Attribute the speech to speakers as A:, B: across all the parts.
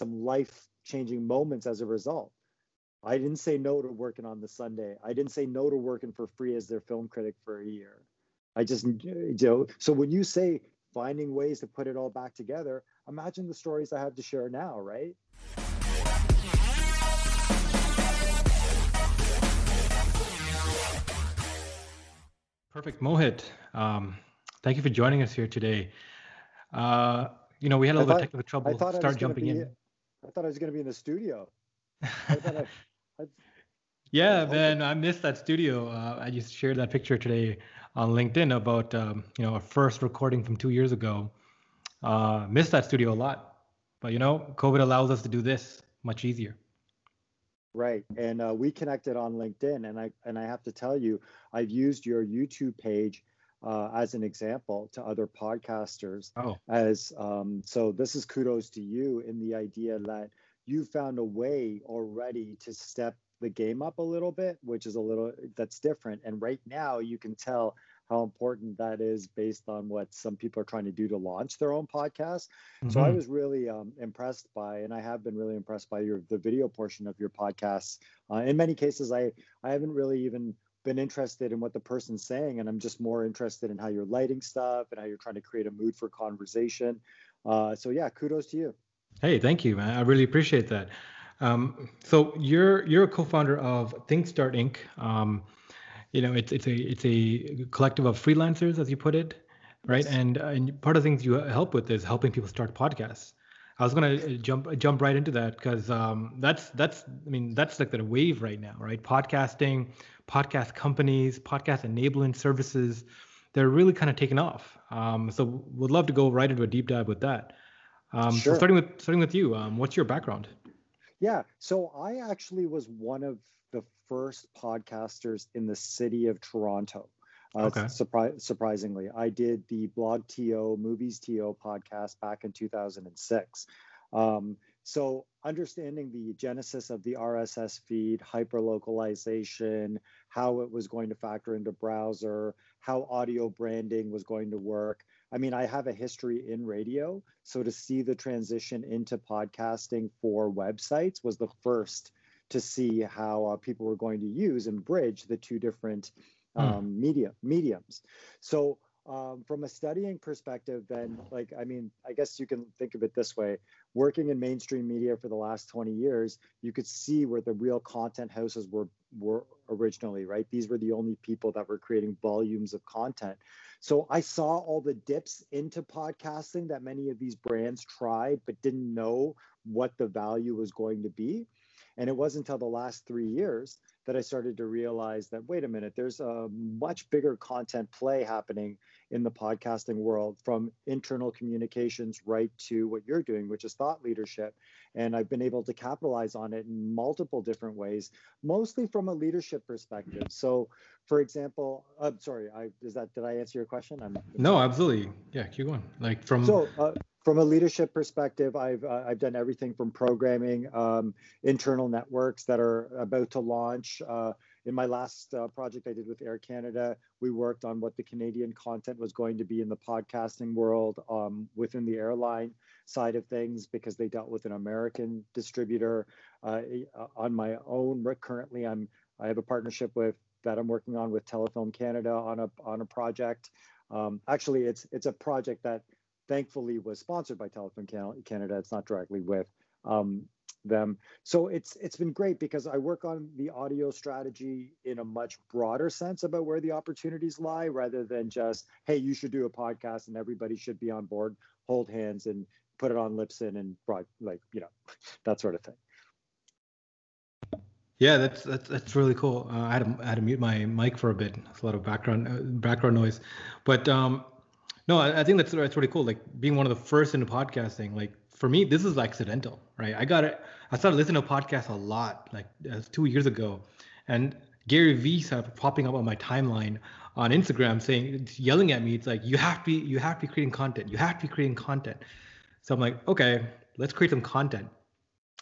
A: some life changing moments as a result. I didn't say no to working on the Sunday. I didn't say no to working for free as their film critic for a year. I just, you know, so when you say finding ways to put it all back together, imagine the stories I have to share now, right?
B: Perfect, Mohit. Um, thank you for joining us here today. Uh, you know, we had a little thought, bit of technical trouble start jumping
A: be,
B: in.
A: I thought I was going to be in the studio. I
B: I, I, yeah, man, I missed that studio. Uh, I just shared that picture today on LinkedIn about um, you know a first recording from two years ago. Uh, missed that studio a lot, but you know, COVID allows us to do this much easier.
A: Right, and uh, we connected on LinkedIn, and I and I have to tell you, I've used your YouTube page uh, as an example to other podcasters.
B: Oh.
A: As um, so, this is kudos to you in the idea that you found a way already to step the game up a little bit, which is a little that's different. And right now, you can tell how important that is based on what some people are trying to do to launch their own podcast. Mm-hmm. So I mm-hmm. was really um, impressed by, and I have been really impressed by your the video portion of your podcasts. Uh, in many cases, I I haven't really even been interested in what the person's saying, and I'm just more interested in how you're lighting stuff and how you're trying to create a mood for conversation. Uh, so yeah, kudos to you.
B: Hey, thank you, man. I really appreciate that. Um, so you're you're a co-founder of ThinkStart Inc. Um, you know, it's it's a it's a collective of freelancers, as you put it, right? Yes. And and part of the things you help with is helping people start podcasts. I was gonna uh, jump jump right into that because um, that's that's I mean that's like the wave right now, right? Podcasting, podcast companies, podcast enabling services, they're really kind of taking off. Um, so would love to go right into a deep dive with that. Um, sure. So starting with starting with you, um, what's your background?
A: Yeah, so I actually was one of the first podcasters in the city of Toronto. Uh, okay. Surpri- surprisingly, I did the Blog TO Movies TO podcast back in 2006. Um, so understanding the genesis of the RSS feed, hyperlocalization, how it was going to factor into browser, how audio branding was going to work. I mean, I have a history in radio, so to see the transition into podcasting for websites was the first to see how uh, people were going to use and bridge the two different Hmm. um, media mediums. So um, from a studying perspective, then like I mean, I guess you can think of it this way: working in mainstream media for the last 20 years, you could see where the real content houses were were originally, right? These were the only people that were creating volumes of content. So I saw all the dips into podcasting that many of these brands tried, but didn't know what the value was going to be. And it wasn't until the last three years that I started to realize that wait a minute, there's a much bigger content play happening in the podcasting world from internal communications right to what you're doing, which is thought leadership. And I've been able to capitalize on it in multiple different ways, mostly from a leadership perspective. So, for example, I'm sorry, I is that did I answer your question? I'm,
B: no, absolutely. Yeah, keep going. Like from
A: so. Uh, from a leadership perspective, I've uh, I've done everything from programming, um, internal networks that are about to launch. Uh, in my last uh, project I did with Air Canada, we worked on what the Canadian content was going to be in the podcasting world um, within the airline side of things because they dealt with an American distributor. Uh, on my own, currently, I'm I have a partnership with that I'm working on with Telefilm Canada on a on a project. Um, actually, it's it's a project that thankfully was sponsored by Telefilm Canada. It's not directly with um, them. So it's it's been great because I work on the audio strategy in a much broader sense about where the opportunities lie, rather than just hey, you should do a podcast and everybody should be on board, hold hands and put it on Libsyn and broad, like you know that sort of thing.
B: Yeah, that's that's that's really cool. Uh, I, had to, I had to mute my mic for a bit. It's a lot of background uh, background noise, but um, no, I, I think that's that's really cool. Like being one of the first into podcasting. Like for me, this is accidental, right? I got it. I started listening to podcasts a lot, like two years ago, and Gary Vee started popping up on my timeline on Instagram, saying, yelling at me. It's like you have to be, you have to be creating content. You have to be creating content. So I'm like, okay, let's create some content,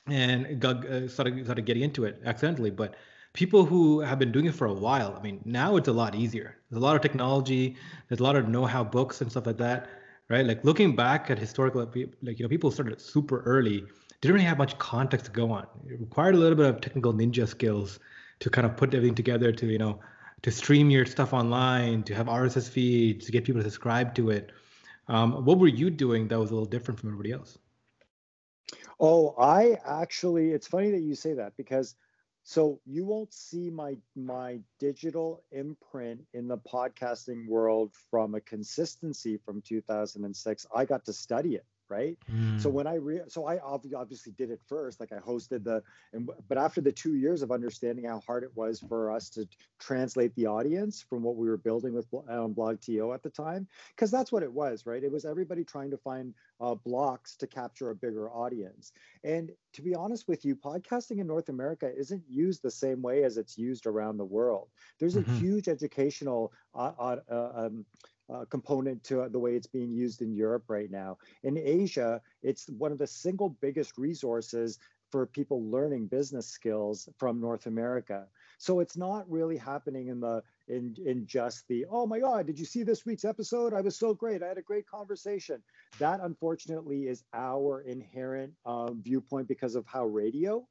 B: and got, uh, started started getting into it accidentally, but people who have been doing it for a while, I mean, now it's a lot easier. There's a lot of technology, there's a lot of know-how books and stuff like that, right? Like looking back at historical, like you know, people started super early didn't really have much context to go on. It required a little bit of technical ninja skills to kind of put everything together to you know to stream your stuff online, to have RSS feeds, to get people to subscribe to it. Um, what were you doing that was a little different from everybody else?
A: Oh, I actually, it's funny that you say that because so you won't see my my digital imprint in the podcasting world from a consistency from 2006. I got to study it right mm. so when i re- so i obviously did it first like i hosted the and but after the two years of understanding how hard it was for us to translate the audience from what we were building with um, blogto at the time because that's what it was right it was everybody trying to find uh, blocks to capture a bigger audience and to be honest with you podcasting in north america isn't used the same way as it's used around the world there's a mm-hmm. huge educational uh, uh, um, uh, component to the way it's being used in Europe right now. In Asia, it's one of the single biggest resources for people learning business skills from North America. So it's not really happening in the in in just the oh my god did you see this week's episode i was so great i had a great conversation that unfortunately is our inherent uh, viewpoint because of how radio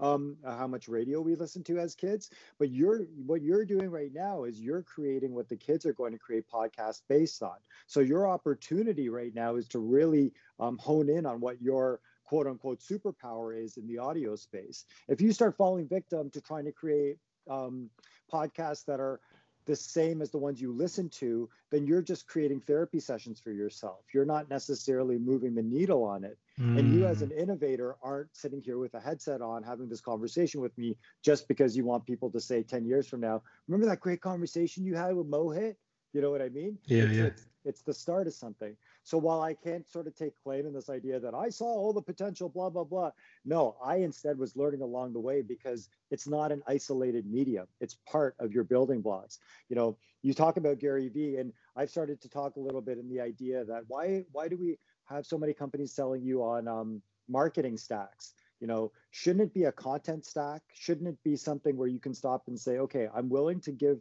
A: um, how much radio we listen to as kids. But you're what you're doing right now is you're creating what the kids are going to create podcasts based on. So your opportunity right now is to really um, hone in on what your quote unquote superpower is in the audio space. If you start falling victim to trying to create um, podcasts that are the same as the ones you listen to, then you're just creating therapy sessions for yourself. You're not necessarily moving the needle on it. Mm. And you, as an mm. innovator, aren't sitting here with a headset on having this conversation with me just because you want people to say 10 years from now, remember that great conversation you had with Mohit? You know what I mean?
B: Yeah,
A: it's,
B: yeah.
A: It's, it's the start of something. So while I can't sort of take claim in this idea that I saw all the potential, blah, blah, blah, no, I instead was learning along the way because it's not an isolated medium. It's part of your building blocks. You know, you talk about Gary Vee, and I've started to talk a little bit in the idea that why why do we have so many companies selling you on um, marketing stacks? You know, shouldn't it be a content stack? Shouldn't it be something where you can stop and say, okay, I'm willing to give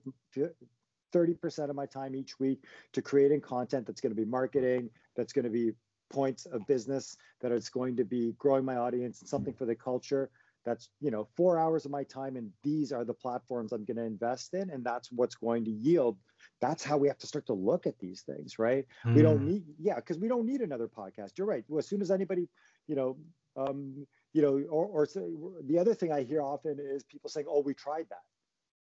A: 30% of my time each week to creating content that's going to be marketing, that's going to be points of business, that it's going to be growing my audience and something for the culture. That's, you know, four hours of my time, and these are the platforms I'm going to invest in, and that's what's going to yield. That's how we have to start to look at these things, right? Mm. We don't hmm. need, yeah, because we don't need another podcast. You're right. Well, as soon as anybody, you know, um, you know, or, or the other thing I hear often is people saying, "Oh, we tried that."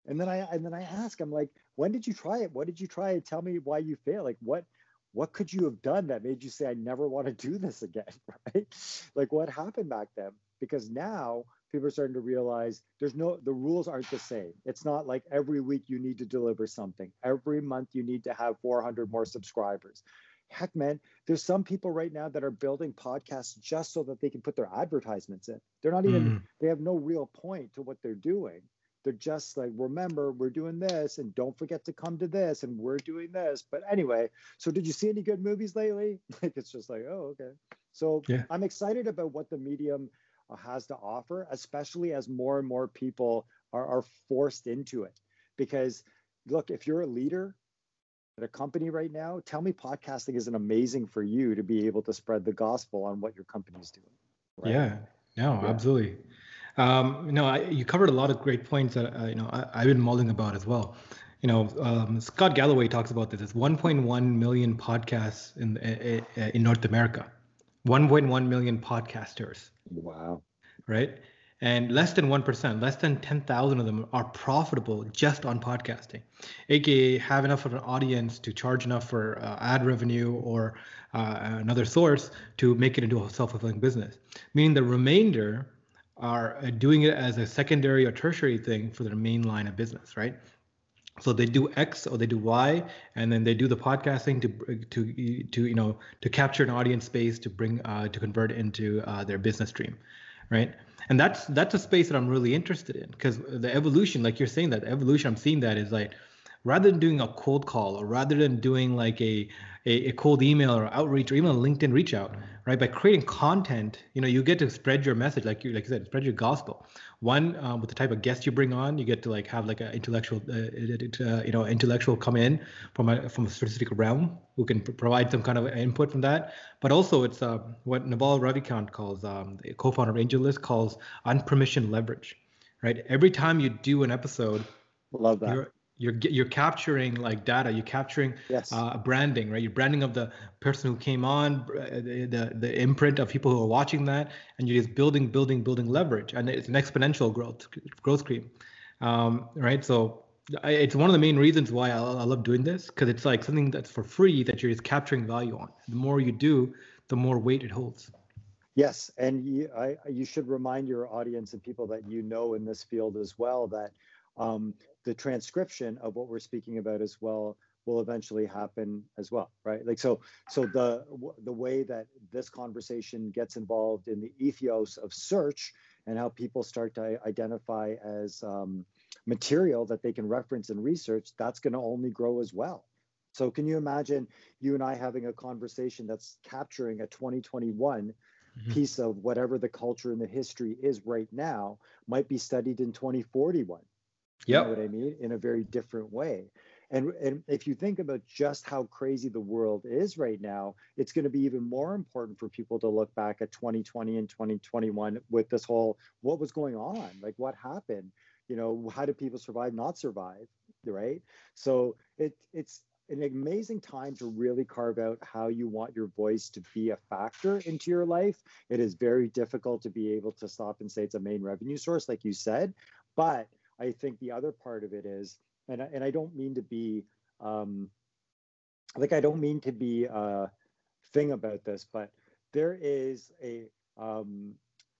A: And then I and then I ask, I'm like, when did you try it? What did you try? Tell me why you failed. Like what what could you have done that made you say I never want to do this again? Right? Like what happened back then? Because now people are starting to realize there's no the rules aren't the same. It's not like every week you need to deliver something. Every month you need to have 400 more subscribers. Heck, man, there's some people right now that are building podcasts just so that they can put their advertisements in. They're not even, mm. they have no real point to what they're doing they're just like remember we're doing this and don't forget to come to this and we're doing this but anyway so did you see any good movies lately like it's just like oh okay so yeah. i'm excited about what the medium has to offer especially as more and more people are, are forced into it because look if you're a leader at a company right now tell me podcasting isn't amazing for you to be able to spread the gospel on what your company's doing
B: right? yeah no yeah. absolutely um, you know, I, you covered a lot of great points that uh, you know I, have been mulling about as well. You know, um, Scott Galloway talks about this. It's 1.1 million podcasts in in North America, 1.1 million podcasters.
A: Wow.
B: Right, and less than one percent, less than 10,000 of them are profitable just on podcasting, aka have enough of an audience to charge enough for uh, ad revenue or uh, another source to make it into a self-fulfilling business. Meaning the remainder are uh, doing it as a secondary or tertiary thing for their main line of business, right? So they do X or they do Y, and then they do the podcasting to to to you know to capture an audience space to bring uh, to convert into uh, their business stream, right? And that's that's a space that I'm really interested in because the evolution, like you're saying, that evolution I'm seeing that is like rather than doing a cold call or rather than doing like a a, a, cold email or outreach or even a LinkedIn reach out, right? By creating content, you know, you get to spread your message, like you like you said, spread your gospel. One, um, with the type of guest you bring on, you get to like have like an intellectual, uh, uh, you know, intellectual come in from a from a specific realm who can provide some kind of input from that. But also, it's uh, what Naval Ravikant calls, um, the co-founder of AngelList calls unpermissioned leverage, right? Every time you do an episode,
A: love that
B: you're you're capturing like data you're capturing
A: yes.
B: uh, branding right? You're branding of the person who came on uh, the, the, the imprint of people who are watching that and you're just building building building leverage and it's an exponential growth growth cream um, right? So I, it's one of the main reasons why I, I love doing this because it's like something that's for free that you're just capturing value on. The more you do the more weight it holds.
A: Yes and you, I, you should remind your audience and people that you know in this field as well that um, the transcription of what we're speaking about as well will eventually happen as well right? Like so so the the way that this conversation gets involved in the ethos of search and how people start to identify as um, material that they can reference and research that's going to only grow as well. So can you imagine you and i having a conversation that's capturing a 2021 mm-hmm. piece of whatever the culture and the history is right now might be studied in 2041
B: yeah.
A: You know what I mean? In a very different way. And, and if you think about just how crazy the world is right now, it's going to be even more important for people to look back at 2020 and 2021 with this whole what was going on, like what happened, you know, how did people survive, not survive, right? So it it's an amazing time to really carve out how you want your voice to be a factor into your life. It is very difficult to be able to stop and say it's a main revenue source, like you said, but I think the other part of it is, and I, and I don't mean to be, um, like I don't mean to be a thing about this, but there is a um,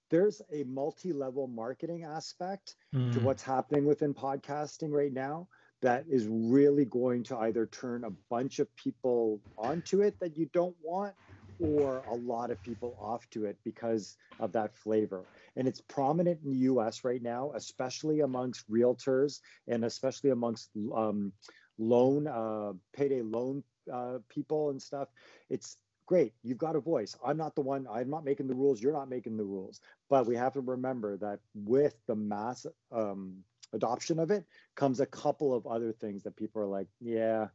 A: there's a multi-level marketing aspect mm. to what's happening within podcasting right now that is really going to either turn a bunch of people onto it that you don't want or a lot of people off to it because of that flavor. And it's prominent in the US right now, especially amongst realtors and especially amongst um, loan, uh, payday loan uh, people and stuff. It's great. You've got a voice. I'm not the one, I'm not making the rules. You're not making the rules. But we have to remember that with the mass um, adoption of it comes a couple of other things that people are like, yeah,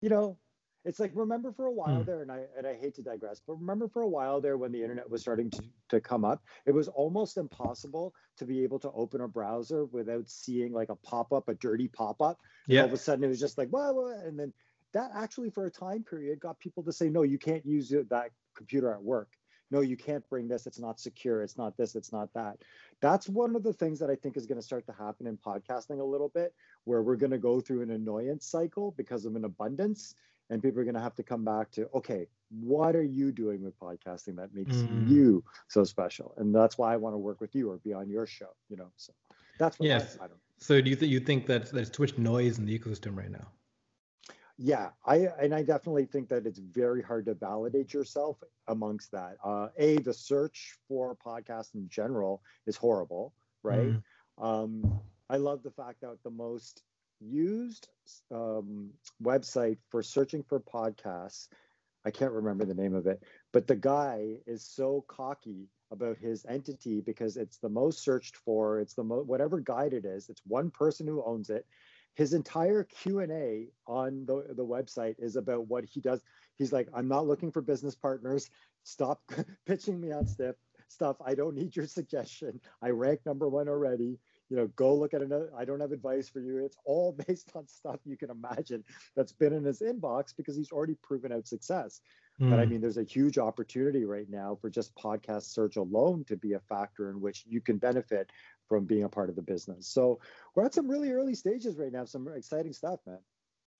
A: you know, it's like remember for a while mm. there and i and i hate to digress but remember for a while there when the internet was starting to, to come up it was almost impossible to be able to open a browser without seeing like a pop-up a dirty pop-up.
B: Yeah
A: all of a sudden it was just like well and then that actually for a time period got people to say no you can't use that computer at work. No you can't bring this. It's not secure. It's not this. It's not that. That's one of the things that i think is going to start to happen in podcasting a little bit where we're going to go through an annoyance cycle because of an abundance and people are going to have to come back to okay what are you doing with podcasting that makes mm. you so special and that's why i want to work with you or be on your show you know so that's what
B: yes. I, so do you think you think that there's too much noise in the ecosystem right now
A: yeah i and i definitely think that it's very hard to validate yourself amongst that uh, a the search for podcasts in general is horrible right mm. um, i love the fact that the most used um, website for searching for podcasts. I can't remember the name of it, but the guy is so cocky about his entity because it's the most searched for. It's the most whatever guide it is. It's one person who owns it. His entire Q and A on the the website is about what he does. He's like, I'm not looking for business partners. Stop pitching me on stuff. Stuff. I don't need your suggestion. I rank number one already you know, go look at another. I don't have advice for you. It's all based on stuff you can imagine that's been in his inbox because he's already proven out success. Mm. But I hmm. mean, there's a huge opportunity right now for just podcast search alone to be a factor in which you can benefit from being a part of the business. So we're at some really early stages right now, some exciting stuff, man.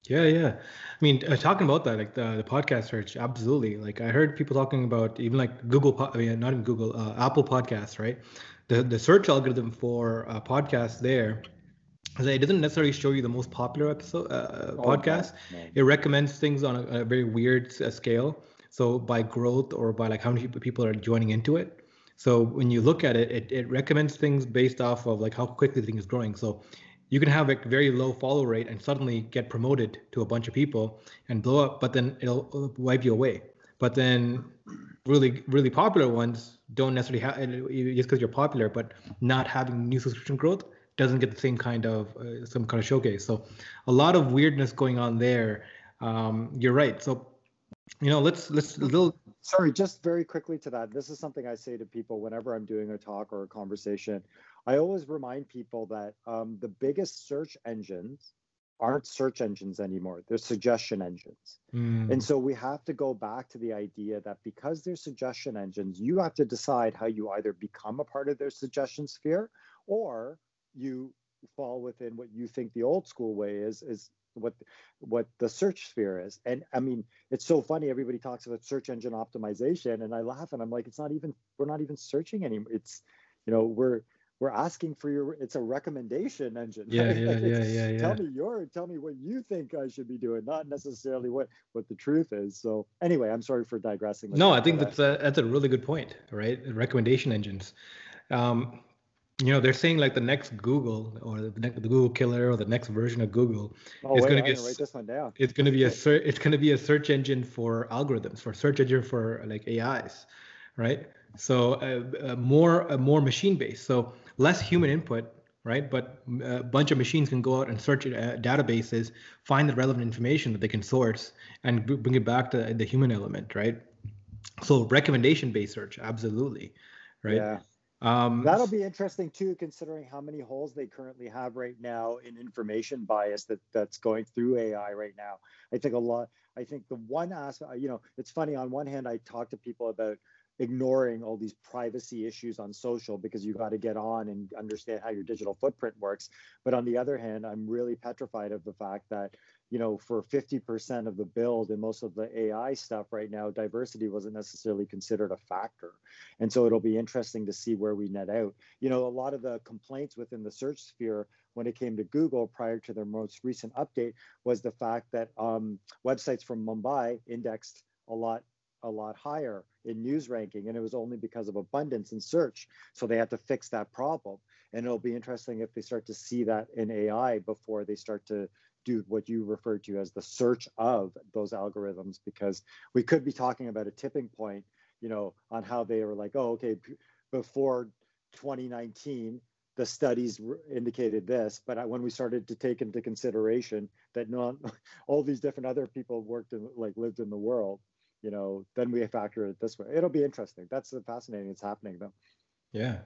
B: Yeah, yeah. I mean, uh, talking about that, like the, the podcast search, absolutely. Like I heard people talking about even like Google, I mean, not even Google, uh, Apple Podcasts, right? The the search algorithm for uh, podcasts there it doesn't necessarily show you the most popular episode uh, oh, podcast. It recommends things on a, a very weird uh, scale. So by growth or by like how many people are joining into it. So when you look at it, it, it recommends things based off of like how quickly the thing is growing. So you can have a very low follow rate and suddenly get promoted to a bunch of people and blow up, but then it'll wipe you away. But then really, really popular ones don't necessarily have just because you're popular, but not having new subscription growth doesn't get the same kind of uh, some kind of showcase. So a lot of weirdness going on there. Um, you're right. So you know, let's let's a little.
A: Sorry, just very quickly to that. This is something I say to people whenever I'm doing a talk or a conversation. I always remind people that um, the biggest search engines aren't search engines anymore. They're suggestion engines. Mm. And so we have to go back to the idea that because they're suggestion engines, you have to decide how you either become a part of their suggestion sphere or you fall within what you think the old school way is is what what the search sphere is and i mean it's so funny everybody talks about search engine optimization and i laugh and i'm like it's not even we're not even searching anymore it's you know we're we're asking for your it's a recommendation engine.
B: Yeah right? yeah, yeah yeah yeah
A: tell me your tell me what you think i should be doing not necessarily what what the truth is. So anyway i'm sorry for digressing
B: no i think that's a, that's a really good point right? Recommendation engines. Um, you know they're saying like the next google or the next the google killer or the next version of google
A: oh, is going to be a, write this one down.
B: it's going to be a search it's going to be a search engine for algorithms for search engine for like ais right? So uh, uh, more uh, more machine based so less human input right but a bunch of machines can go out and search uh, databases find the relevant information that they can source and bring it back to the human element right so recommendation based search absolutely right
A: yeah um, That'll be interesting too, considering how many holes they currently have right now in information bias that that's going through AI right now. I think a lot. I think the one aspect, you know, it's funny. On one hand, I talk to people about ignoring all these privacy issues on social because you got to get on and understand how your digital footprint works. But on the other hand, I'm really petrified of the fact that you know, for 50% of the build and most of the AI stuff right now, diversity wasn't necessarily considered a factor. And so it'll be interesting to see where we net out. You know, a lot of the complaints within the search sphere when it came to Google prior to their most recent update was the fact that um, websites from Mumbai indexed a lot a lot higher in news ranking and it was only because of abundance in search. So they had to fix that problem. And it'll be interesting if they start to see that in ai before they start to do what you referred to as the search of those algorithms because we could be talking about a tipping point you know on how they were like oh okay before 2019 the studies indicated this but when we started to take into consideration that not all these different other people worked in like lived in the world you know then we factor it this way it'll be interesting that's fascinating it's happening though
B: yeah.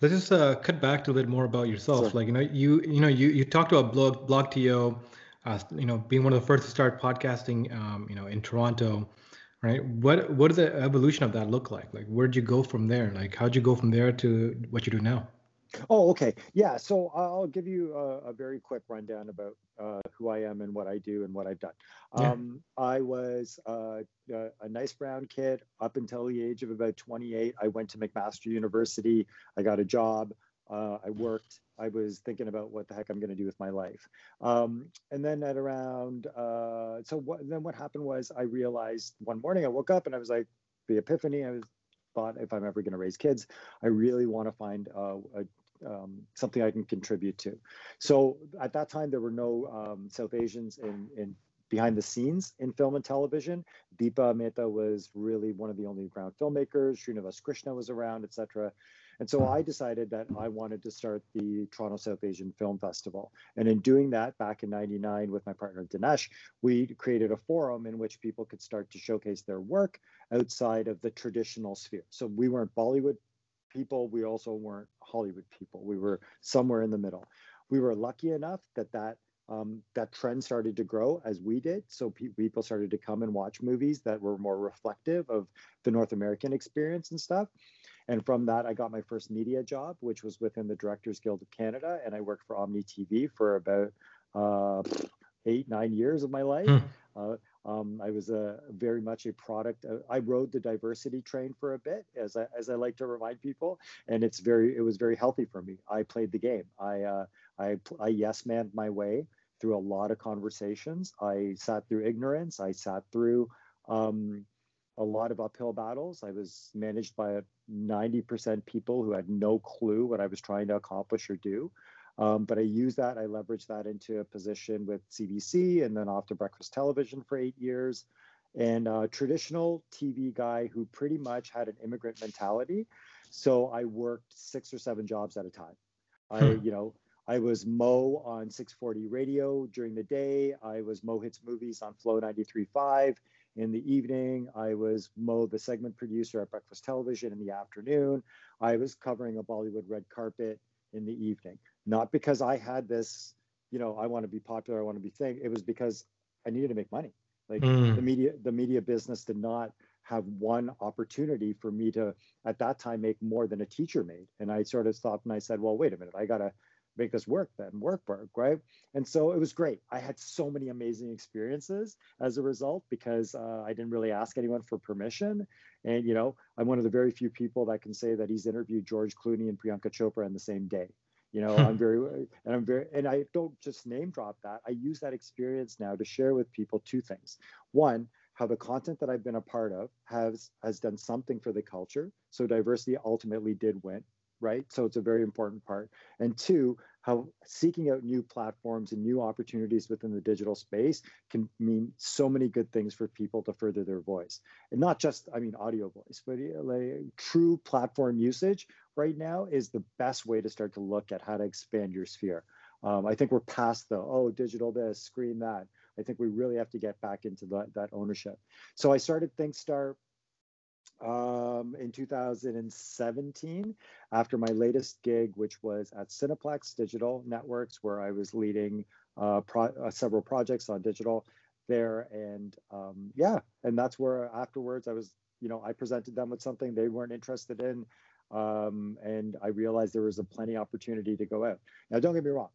B: Let's just uh, cut back to a bit more about yourself. Sure. Like, you know, you you know, you you talked about blog blogto, uh, you know, being one of the first to start podcasting, um, you know, in Toronto, right? What what did the evolution of that look like? Like, where'd you go from there? Like, how'd you go from there to what you do now?
A: Oh, okay. Yeah. So I'll give you a, a very quick rundown about uh, who I am and what I do and what I've done. Yeah. Um, I was uh, a nice brown kid up until the age of about 28. I went to McMaster University. I got a job. Uh, I worked. I was thinking about what the heck I'm going to do with my life. Um, and then at around, uh, so what, then what happened was I realized one morning I woke up and I was like, the epiphany. I was thought if I'm ever going to raise kids, I really want to find uh, a, um, something I can contribute to. So at that time, there were no um, South Asians in, in behind the scenes in film and television. Deepa Mehta was really one of the only ground filmmakers. Srinivas Krishna was around, etc. And so I decided that I wanted to start the Toronto South Asian Film Festival. And in doing that, back in 99 with my partner Dinesh, we created a forum in which people could start to showcase their work outside of the traditional sphere. So we weren't Bollywood people. We also weren't Hollywood people. We were somewhere in the middle. We were lucky enough that that um, that trend started to grow as we did. So pe- people started to come and watch movies that were more reflective of the North American experience and stuff. And from that, I got my first media job, which was within the Directors Guild of Canada, and I worked for Omni TV for about uh, eight, nine years of my life. Hmm. Uh, um, I was a very much a product. Uh, I rode the diversity train for a bit, as I, as I like to remind people, and it's very it was very healthy for me. I played the game. I uh, I I yes manned my way through a lot of conversations. I sat through ignorance. I sat through um, a lot of uphill battles. I was managed by 90% people who had no clue what I was trying to accomplish or do. Um, but I use that, I leverage that into a position with CBC and then off to breakfast television for eight years. And a traditional TV guy who pretty much had an immigrant mentality. So I worked six or seven jobs at a time. I, hmm. you know, I was Mo on 640 radio during the day. I was Mo Hits Movies on Flow 93.5 in the evening. I was Mo, the segment producer at Breakfast Television in the afternoon. I was covering a Bollywood red carpet in the evening. Not because I had this, you know, I want to be popular, I want to be thing. It was because I needed to make money. Like mm. the media, the media business did not have one opportunity for me to at that time make more than a teacher made. And I sort of stopped and I said, well, wait a minute, I gotta make this work then work work right and so it was great i had so many amazing experiences as a result because uh, i didn't really ask anyone for permission and you know i'm one of the very few people that can say that he's interviewed george clooney and priyanka chopra in the same day you know i'm very uh, and i'm very and i don't just name drop that. I use that experience now to share with people two things. One how the content that i've been a part of has has done something for the culture. So diversity ultimately did win right? So it's a very important part. And two, how seeking out new platforms and new opportunities within the digital space can mean so many good things for people to further their voice. And not just, I mean, audio voice, but like true platform usage right now is the best way to start to look at how to expand your sphere. Um, I think we're past the, oh, digital this, screen that. I think we really have to get back into that, that ownership. So I started ThinkStart um, in 2017 after my latest gig, which was at Cineplex Digital Networks, where I was leading uh, pro- uh, several projects on digital there. And um, yeah, and that's where afterwards I was, you know, I presented them with something they weren't interested in. Um, and I realized there was a plenty opportunity to go out. Now, don't get me wrong.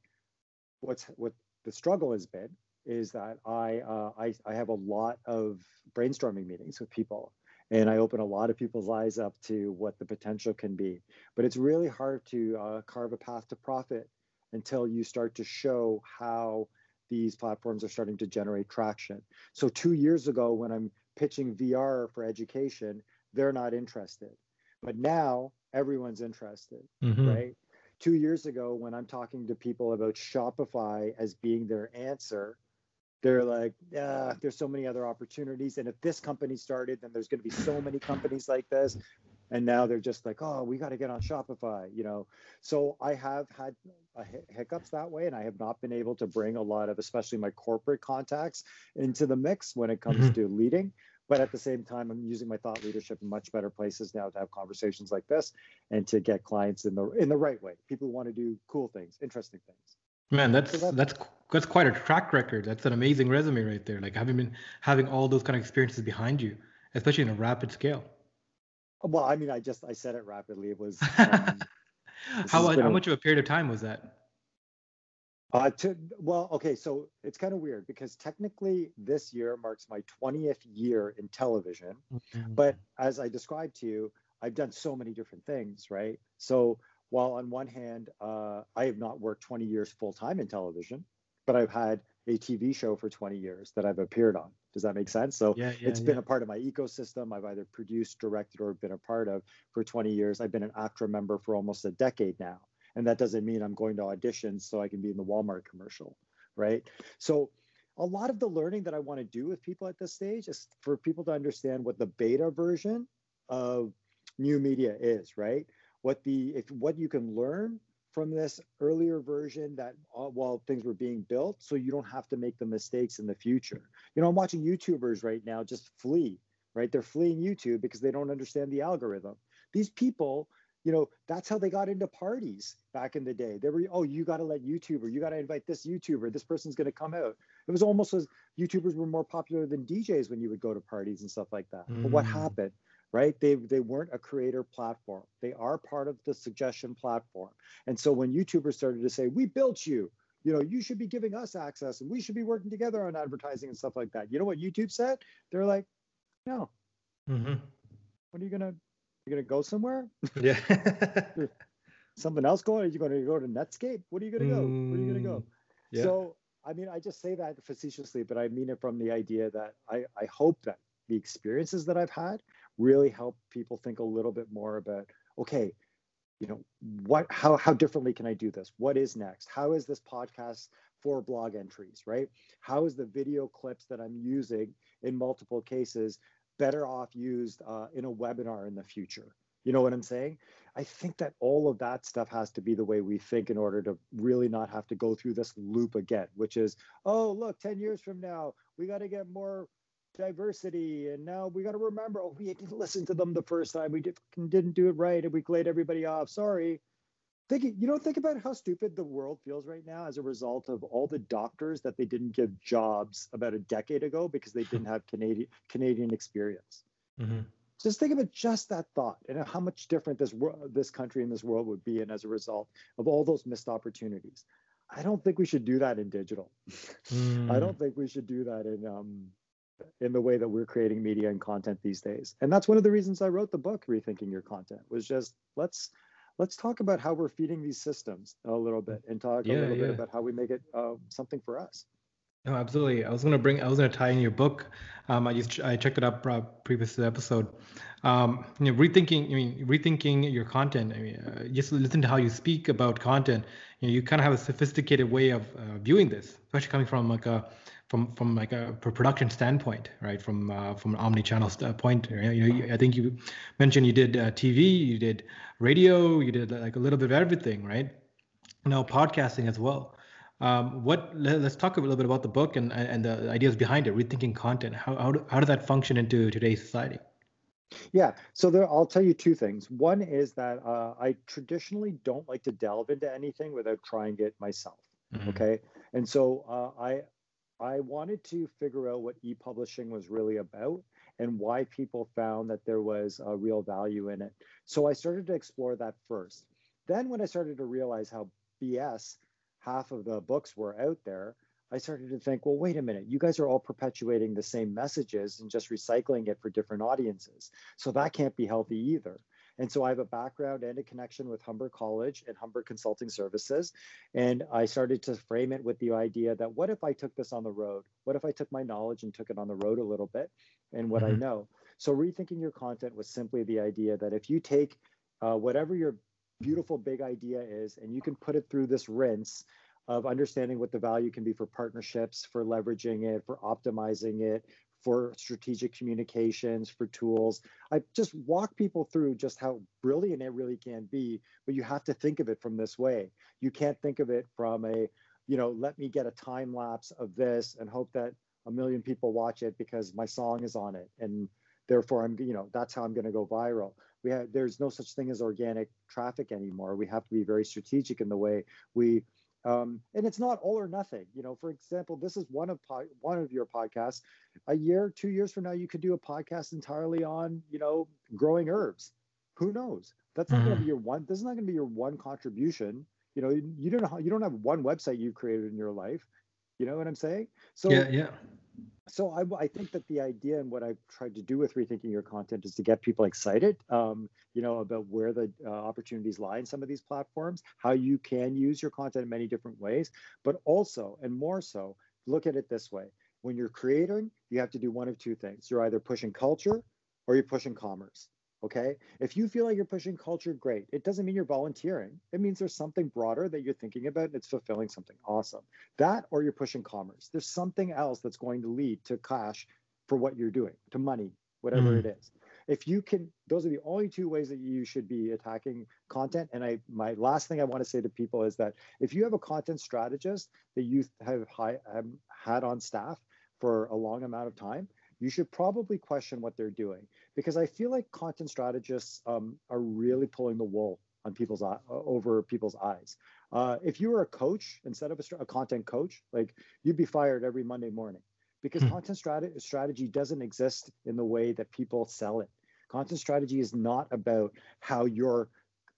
A: What's what the struggle has been is that I, uh, I I have a lot of brainstorming meetings with people and I open a lot of people's eyes up to what the potential can be. But it's really hard to uh, carve a path to profit until you start to show how these platforms are starting to generate traction. So two years ago, when I'm pitching VR for education, they're not interested. But now everyone's interested, mm-hmm. right? Two years ago, when I'm talking to people about Shopify as being their answer, they're like, yeah, there's so many other opportunities. And if this company started, then there's going to be so many companies like this. And now they're just like, oh, we got to get on Shopify, you know. So I have had hiccups that way, and I have not been able to bring a lot of, especially my corporate contacts, into the mix when it comes mm-hmm. to leading. But at the same time, I'm using my thought leadership in much better places now to have conversations like this and to get clients in the in the right way. People who want to do cool things, interesting things.
B: Man, that's that's that's quite a track record. That's an amazing resume right there. Like having been having all those kind of experiences behind you, especially in a rapid scale.
A: Well, I mean, I just I said it rapidly. It was
B: um, how how much of a period of time was that?
A: Uh, to well, okay, so it's kind of weird because technically this year marks my 20th year in television, mm-hmm. but as I described to you, I've done so many different things, right? So while on one hand, uh, I have not worked 20 years full time in television, but I've had a TV show for 20 years that I've appeared on. Does that make sense? So yeah, yeah, it's been a part of my ecosystem. I've either produced, directed, or been a part of for 20 years. I've been an ACTRA member for almost a decade now. And that doesn't mean I'm going to auditions so I can be in the Walmart commercial, right? So a lot of the learning that I want to do with people at this stage is for people to understand what the beta version of new media is, right? What the if what you can learn from this earlier version that uh, while things were being built so you don't have to make the mistakes in the future. You know i'm watching youtubers right now just flee right? They're fleeing youtube because they don't understand the algorithm. These people you know that's how they got into parties back in the day. They were oh you got to let youtuber you got to invite this youtuber this person's going to come out. It was almost as youtubers were more popular than djs when you would go to parties and stuff like that. Mm. but what mm. happened right? They they weren't a creator platform. They are part of the suggestion platform. And so when YouTubers started to say, "We built you," you know, you should be giving us access, and we should be working together on advertising and stuff like that. You know what YouTube said? They're like, "No. Mm-hmm. What are you gonna? You gonna go somewhere?
B: Yeah.
A: Something else going? Are you to go to Netscape? What are you going to go? Mm, Where are you going to go? Yeah. So I mean, I just say that facetiously, but I mean it from the idea that I, I hope that the experiences that I've had really help people think a little bit more about okay you know what how how differently can i do this? What is next? How is this podcast for blog entries right? How is the video clips that i'm using in multiple cases better off used uh, in a webinar in the future? You know what i'm saying? I think that all of that stuff has to be the way we think in order to really not have to go through this loop again which is oh look 10 years from now we got to get more diversity and now we got to remember oh we didn't listen to them the first time. We did, didn't do it right and we laid everybody off. Sorry. Think you know think about how stupid the world feels right now as a result of all the doctors that they didn't give jobs about a decade ago because they didn't have canadian canadian experience? Mm-hmm. just think about just that thought and how much different this world this country and this world would be in as a result of all those missed opportunities. I don't think we should do that in digital. Mm. i don't think we should do that in um, in the way that we're creating media and content these days. And that's one of the reasons I wrote the book, Rethinking Your Content, was just let's let's talk about how we're feeding these systems a little bit and talk yeah, a little yeah. bit about how we make it uh, something for us.
B: No, absolutely. I was gonna bring. I was gonna tie in your book. Um, I just I checked it up uh, previous to the episode. Um, you know, rethinking. I mean, rethinking your content. I mean, uh, just listen to how you speak about content. You know, you kind of have a sophisticated way of uh, viewing this, especially coming from like a from from like a production standpoint, right? From uh, from an omni-channel point, you know, I think you mentioned you did uh, TV, you did radio, you did like a little bit of everything, right? Now podcasting as well. Um, what? Let, us talk a little bit about the book and and the ideas behind it, rethinking content. How how, do, how does that function into today's society?
A: Yeah, so there, I'll tell you two things. One is that uh, I traditionally don't like to delve into anything without trying it myself. Mm-hmm. Okay, and so uh, I I wanted to figure out what e-publishing was really about and why people found that there was a real value in it. So I started to explore that first. Then when I started to realize how BS half of the books were out there, I started to think, well, wait a minute, you guys are all perpetuating the same messages and just recycling it for different audiences. So that can't be healthy either. And so I have a background and a connection with Humber College and Humber Consulting Services. And I started to frame it with the idea that what if I took this on the road? What if I took my knowledge and took it on the road a little bit and what mm-hmm. I know? So rethinking your content was simply the idea that if you take uh, whatever your beautiful big idea is and you can put it through this rinse of understanding what the value can be for partnerships, for leveraging it, for optimizing it, for strategic communications, for tools. I just walk people through just how brilliant it really can be, but you have to think of it from this way. You can't think of it from a, you know, let me get a time lapse of this and hope that a million people watch it because my song is on it and therefore I'm, you know, that's how I'm going to go viral. We have there's no such thing as organic traffic anymore. We have to be very strategic in the way we um, and it's not all or nothing. You know, for example, this is one of po- one of your podcasts. A year, two years from now, you could do a podcast entirely on you know growing herbs. Who knows? That's not mm-hmm. going to be your one. This is not going to be your one contribution. You know, you don't you don't have one website you've created in your life. You know what I'm saying?
B: So yeah, yeah
A: so I, I, think that the idea and what I've tried to do with rethinking your content is to get people excited, um, you know, about where the uh, opportunities lie in some of these platforms, how you can use your content in many different ways, but also and more so, look at it this way: when you're creating, you have to do one of two things. You're either pushing culture or you're pushing commerce. Okay. If you feel like you're pushing culture, great. It doesn't mean you're volunteering. It means there's something broader that you're thinking about and it's fulfilling something awesome. That or you're pushing commerce. There's something else that's going to lead to cash for what you're doing, to money, whatever mm. it is. If you can, those are the only two ways that you should be attacking content. And I, my last thing I want to say to people is that if you have a content strategist that you have, high, have had on staff for a long amount of time, you should probably question what they're doing because I feel like content strategists um, are really pulling the wool on people's eye, uh, over people's eyes. Uh, if you were a coach instead of a, a, content coach, like you'd be fired every Monday morning because hmm. content strat- strategy doesn't exist in the way that people sell it. Content strategy is not about how your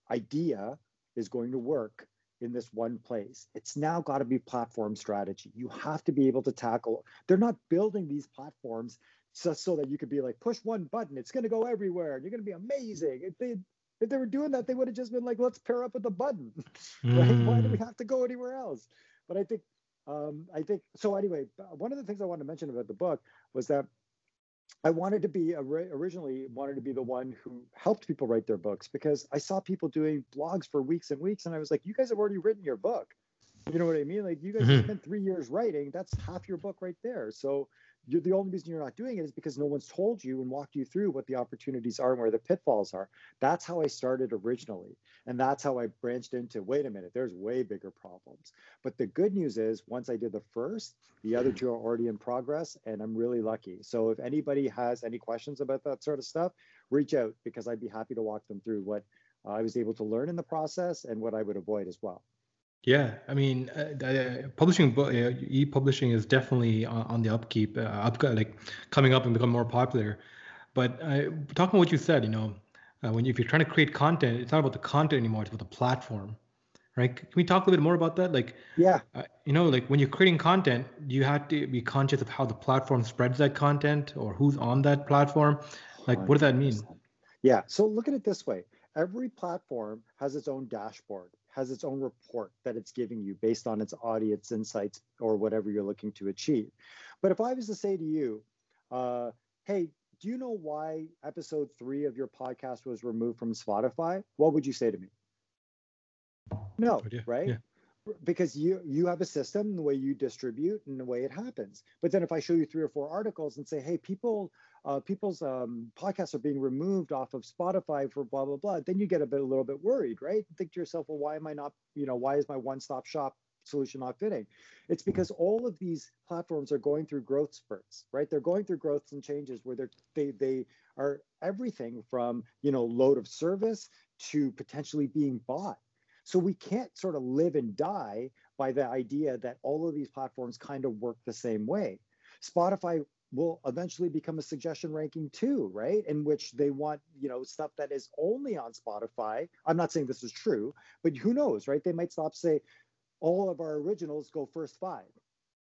A: idea is going to work in this one place. It's now got to be platform strategy. You have to be able to tackle. They're not building these platforms just so that you could be like, push one button, it's going to go everywhere, and you're going to be amazing. If they if they were doing that, they would have just been like, let's pair up with the button, right? Mm. Why do we mm. have to go anywhere else? But I think, um, I think so. Anyway, one of the things I wanted to mention about the book was that I wanted to be originally wanted to be the one who helped people write their books because I saw people doing blogs for weeks and weeks, and I was like, "You guys have already written your book." You know what I mean? Like you guys mm-hmm. spent three years writing. That's half your book right there. So you're, the only reason you're not doing it is because no one's told you and walked you through what the opportunities are and where the pitfalls are. That's how I started originally. And that's how I branched into wait a minute, there's way bigger problems. But the good news is, once I did the first, the other two are already in progress, and I'm really lucky. So if anybody has any questions about that sort of stuff, reach out because I'd be happy to walk them through what I was able to learn in the process and what I would avoid as well.
B: Yeah, I mean, uh, uh, publishing, uh, e-publishing is definitely on, on the upkeep, uh, up, like coming up and become more popular. But uh, talking about what you said, you know, uh, when you, if you're trying to create content, it's not about the content anymore; it's about the platform, right? Can we talk a little bit more about that? Like,
A: yeah,
B: uh, you know, like when you're creating content, you have to be conscious of how the platform spreads that content or who's on that platform. Like, what does that mean?
A: Yeah. So look at it this way: every platform has its own dashboard has its own report that it's giving you based on its audience insights or whatever you're looking to achieve. But if I was to say to you, uh, hey, do you know why episode three of your podcast was removed from Spotify? What would you say to me? No, right? Yeah. Because you you have a system, the way you distribute, and the way it happens. But then if I show you three or four articles and say, hey, people uh, people's um, podcasts are being removed off of Spotify for blah blah blah, then you get a bit a little bit worried, right? Think to yourself, well, why am I not, you know, why is my one-stop shop solution not fitting? It's because all of these platforms are going through growth spurts, right? They're going through growths and changes where they're they they are everything from you know load of service to potentially being bought. So we can't sort of live and die by the idea that all of these platforms kind of work the same way. Spotify will eventually become a suggestion ranking too, right? In which they want, you know, stuff that is only on Spotify. I'm not saying this is true, but who knows, right? They might stop say all of our originals go first five.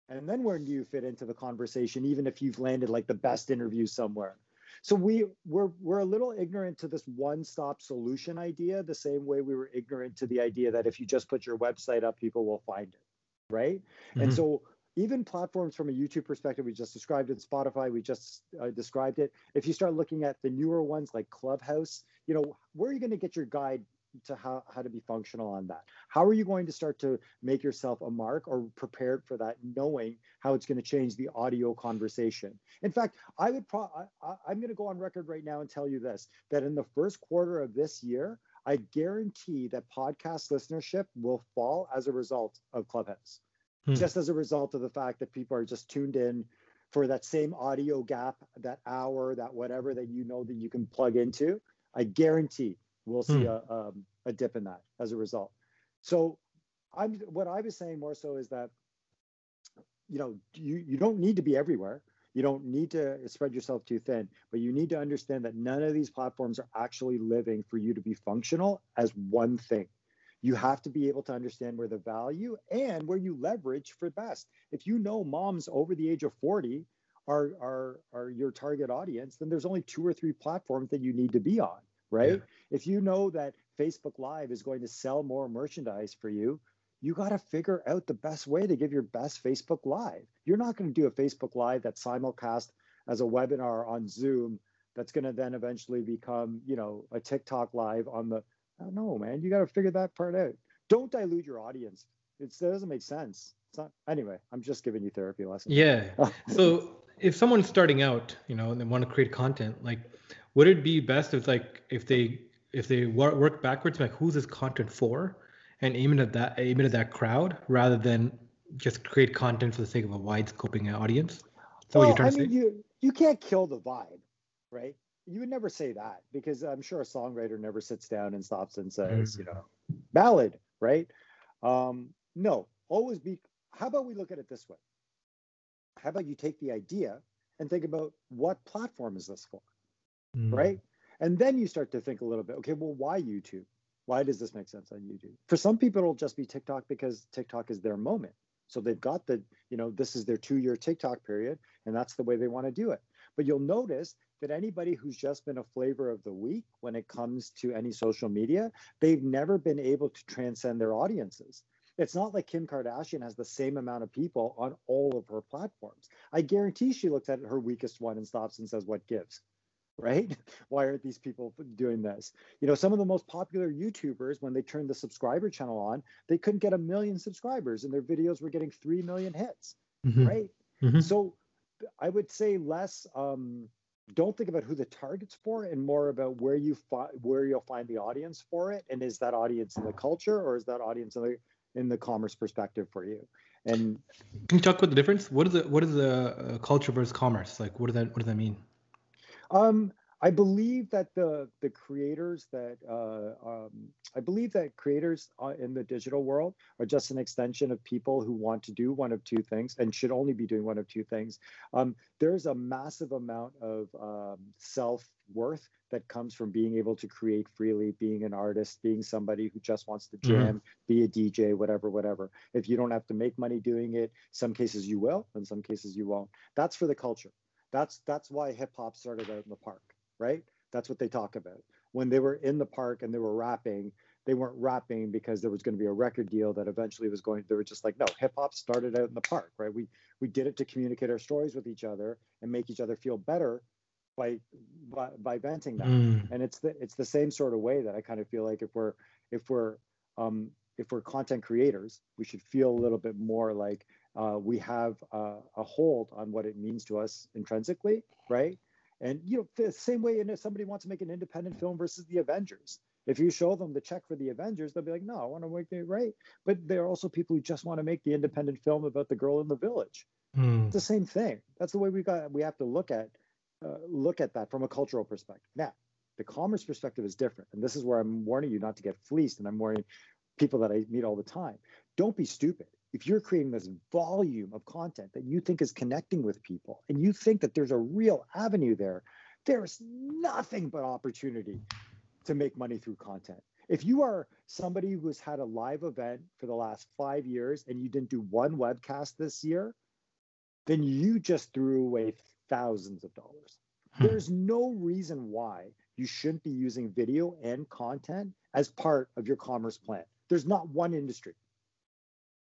A: And then where do you fit into the conversation, even if you've landed like the best interview somewhere? So we we're we're a little ignorant to this one-stop solution idea, the same way we were ignorant to the idea that if you just put your website up, people will find it, right? Mm-hmm. And so even platforms from a YouTube perspective, we just described it, Spotify, we just uh, described it. If you start looking at the newer ones like Clubhouse, you know, where are you going to get your guide to how, how to be functional on that? How are you going to start to make yourself a mark or prepared for that, knowing how it's going to change the audio conversation? In fact, I would pro- I, I'm going to go on record right now and tell you this that in the first quarter of this year, I guarantee that podcast listenership will fall as a result of Clubhouse hmm. just as a result of the fact that people are just tuned in for that same audio gap, that hour, that whatever that you know that you can plug into. I guarantee we'll see hmm. a, um, a dip in that as a result. So I'm what I was saying more so is that you know you you don't need to be everywhere. You don't need to spread yourself too thin, but you need to understand that none of these platforms are actually living for you to be functional as one thing you have to be able to understand where the value and where you leverage for best. If you know moms over the age of 40 are are are your target audience, then there's only two or three platforms that you need to be on, right? Yeah. If you know that Facebook Live is going to sell more merchandise for you, you got to figure out the best way to give your best Facebook Live. You're not going to do a Facebook Live that's simulcast as a webinar on Zoom that's going to then eventually become, you know, a TikTok live on the I don't know, man. You got to figure that part out. Don't dilute your audience. It's, it doesn't make sense. It's not. Anyway, I'm just giving you therapy lessons.
B: Yeah. so if someone's starting out, you know, and they want to create content, like, would it be best if like if they if they work backwards, like who's this content for, and aim it at that aim it at that crowd rather than just create content for the sake of a wide scoping audience.
A: So well, I mean, say? you you can't kill the vibe, right? you would never say that because I'm sure a songwriter never sits down and stops and says, mm-hmm. you know, ballad, right? Um, no, always be. How about we look at it this way? How about you take the idea and think about what platform is this for, mm-hmm. right? And then you start to think a little bit, okay, well, why YouTube? Why does this make sense on YouTube? For some people, it'll just be TikTok because TikTok is their moment. So they've got the, you know, this is their two year TikTok period, and that's the way they want to do it. But you'll notice that anybody who's just been a flavor of the week when it comes to any social media, they've never been able to transcend their audiences. It's not like Kim Kardashian has the same amount of people on all of her platforms. I guarantee she looks at her weakest one and stops and says, What gives? Right? Why aren't these people doing this? You know, some of the most popular YouTubers, when they turned the subscriber channel on, they couldn't get a million subscribers and their videos were getting 3 million hits. Mm-hmm. Right? Mm-hmm. So I would say less. Um, don't think about who the target's for and more about where you find where you'll find the audience for it and is that audience in the culture or is that audience in the in the commerce perspective for you and
B: can you talk about the difference what is the what is the uh, culture versus commerce like what does that what does that mean
A: um I believe that the the creators that uh, um, I believe that creators uh, in the digital world are just an extension of people who want to do one of two things and should only be doing one of two things. Um, there's a massive amount of um, self worth that comes from being able to create freely, being an artist, being somebody who just wants to mm-hmm. jam, mm-hmm. be a DJ, whatever, whatever. If you don't have to make money doing it, some cases you will, in some cases you won't. That's for the culture. That's that's why hip hop started out in the park right? That's what they talk about. When they were in the park and they were rapping, they weren't rapping because there was going to be a record deal that eventually was going they were just like no hip hop started out in the park right we we did it to communicate our stories with each other and make each other feel better by by, by venting that mm. and it's the it's the same sort of way that i kind of feel like if we're if we're um if we're content creators we should feel a little bit more like uh, we have uh, a hold on what it means to us intrinsically right and you know, the same way, and if somebody wants to make an independent film versus the Avengers, if you show them the check for the Avengers, they'll be like, "No, I want to make it right." But there are also people who just want to make the independent film about the girl in the village. Mm. It's the same thing. That's the way we got. We have to look at uh, look at that from a cultural perspective. Now, the commerce perspective is different, and this is where I'm warning you not to get fleeced, and I'm warning people that I meet all the time. Don't be stupid if you're creating this volume of content that you think is connecting with people and you think that there's a real avenue there, there's nothing but opportunity to make money through content. If you are somebody who has had a live event for the last five years and you didn't do one webcast this year, then you just threw away thousands of dollars. Hmm. There's no reason why you shouldn't be using video and content as part of your commerce plan. There's not one industry.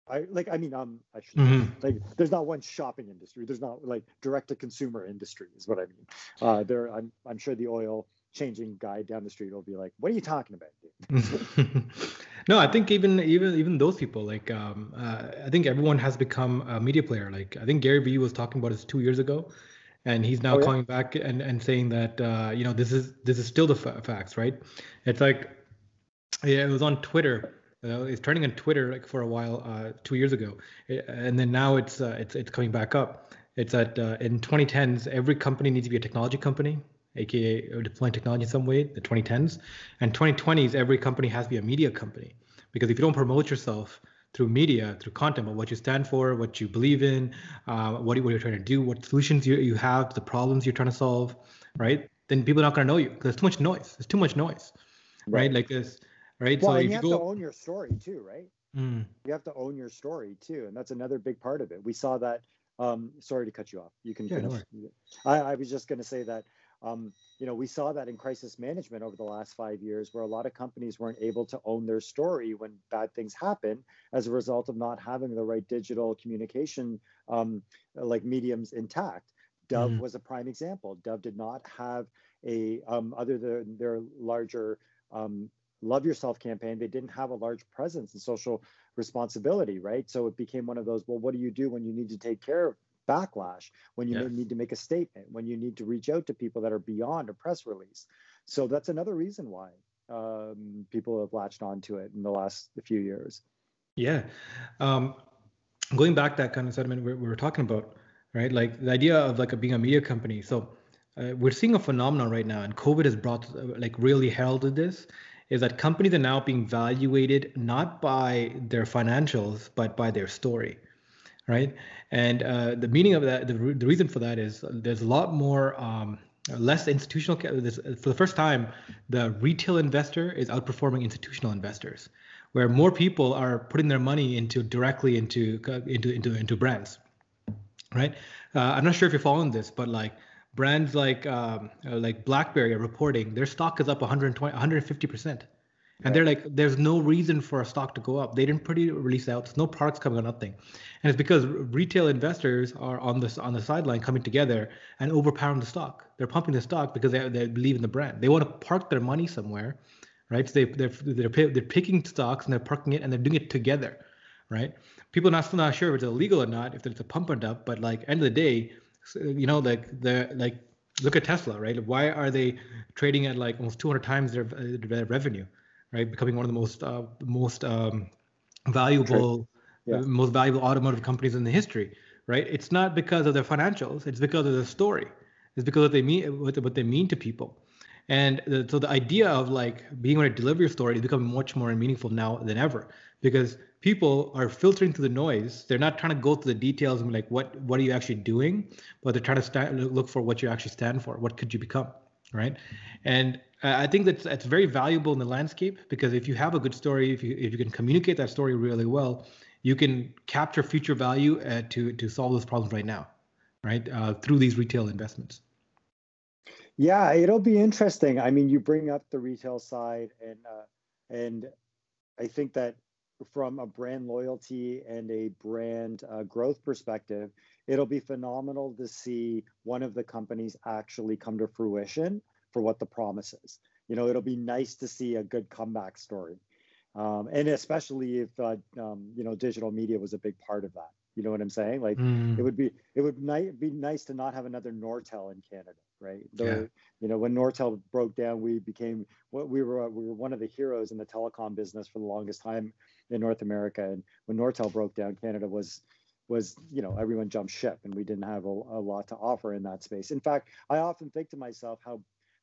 A: I like I mean um I should mm-hmm. like there's not one shopping industry. There's not like direct to consumer industry is what I mean. Uh there I'm I'm sure the oil changing guy down the street will be like, What are you talking about?
B: no, I think even even even those people, like um uh, I think everyone has become a media player. Like I think Gary Vee was talking about this two years ago. And he's now oh, yeah? calling back and, and saying that uh, you know this is this is still the facts, right? It's like yeah, it was on Twitter uh, it's turning on Twitter like for a while uh, two years ago, and then now it's uh, it's it's coming back up. It's that uh, in 2010s, every company needs to be a technology company, aka deploying technology in some way. The 2010s, and 2020s, every company has to be a media company because if you don't promote yourself through media, through content, but what you stand for, what you believe in, uh, what, what you're trying to do, what solutions you, you have, the problems you're trying to solve, right? Then people are not going to know you because there's too much noise. There's too much noise, right? right? Like this right?
A: Well, so you, you have go... to own your story too, right? Mm. You have to own your story too, and that's another big part of it. We saw that. Um, sorry to cut you off. You can yeah, finish. No I, I, was just going to say that. Um, you know, we saw that in crisis management over the last five years, where a lot of companies weren't able to own their story when bad things happen as a result of not having the right digital communication, um, like mediums intact. Dove mm. was a prime example. Dove did not have a, um, other than their larger um, love yourself campaign they didn't have a large presence in social responsibility right? So it became one of those well what do you do when you need to take care of backlash when you need to make a statement when you need to reach out to people that are beyond a press release? So that's another reason why um, people have latched onto it in the last few years.
B: Yeah. Um, going back that kind of sentiment we, we were talking about right? Like the idea of like a, being a media company. So uh, we're seeing a phenomenon right now and covid has brought uh, like really heralded this is that companies are now being evaluated not by their financials but by their story right? And uh, the meaning of that the, the reason for that is there's a lot more um, less institutional for the first time the retail investor is outperforming institutional investors where more people are putting their money into directly into into into into brands right? Uh, i'm not sure if you're following this but like brands like um, uh, like BlackBerry are reporting their stock is up 120, 150 percent, And they're like, there's no reason for a stock to go up. They didn't pretty release out. There's no products coming out, nothing. And it's because retail investors are on this on the sideline coming together and overpowering the stock. They're pumping the stock because they, they believe in the brand. They want to park their money somewhere, right? So they they're they're, they're picking stocks and they're parking it and they're doing it together, right? People are not still not sure if it's illegal or not, if it's a pump and dump, but like end of the day, you know, like the like look at Tesla, right? Why are they trading at like almost 200 times their, their revenue? right? Becoming one of the most uh, most um, valuable, yeah. uh, most valuable automotive companies in the history, right? It's not because of their financials; it's because of the story. It's because what they mean, what, what they mean to people. And the, so the idea of like being able to deliver your story is becoming much more meaningful now than ever because people are filtering through the noise. They're not trying to go through the details and be like, what what are you actually doing? But they're trying to look for what you actually stand for. What could you become, right? And I think that's that's very valuable in the landscape because if you have a good story, if you if you can communicate that story really well, you can capture future value uh, to to solve those problems right now, right? Uh, through these retail investments.
A: Yeah, it'll be interesting. I mean, you bring up the retail side, and uh, and I think that from a brand loyalty and a brand uh, growth perspective, it'll be phenomenal to see one of the companies actually come to fruition for what the promise is. You know, it'll be nice to see a good comeback story. Um, and especially if uh, um, you know digital media was a big part of that. You know what I'm saying? Like mm. it would be it would ni- be nice to not have another Nortel in Canada, right? The, yeah. You know, when Nortel broke down, we became what we were we were one of the heroes in the telecom business for the longest time in North America. And when Nortel broke down, Canada was was you know everyone jumped ship and we didn't have a, a lot to offer in that space. In fact, I often think to myself how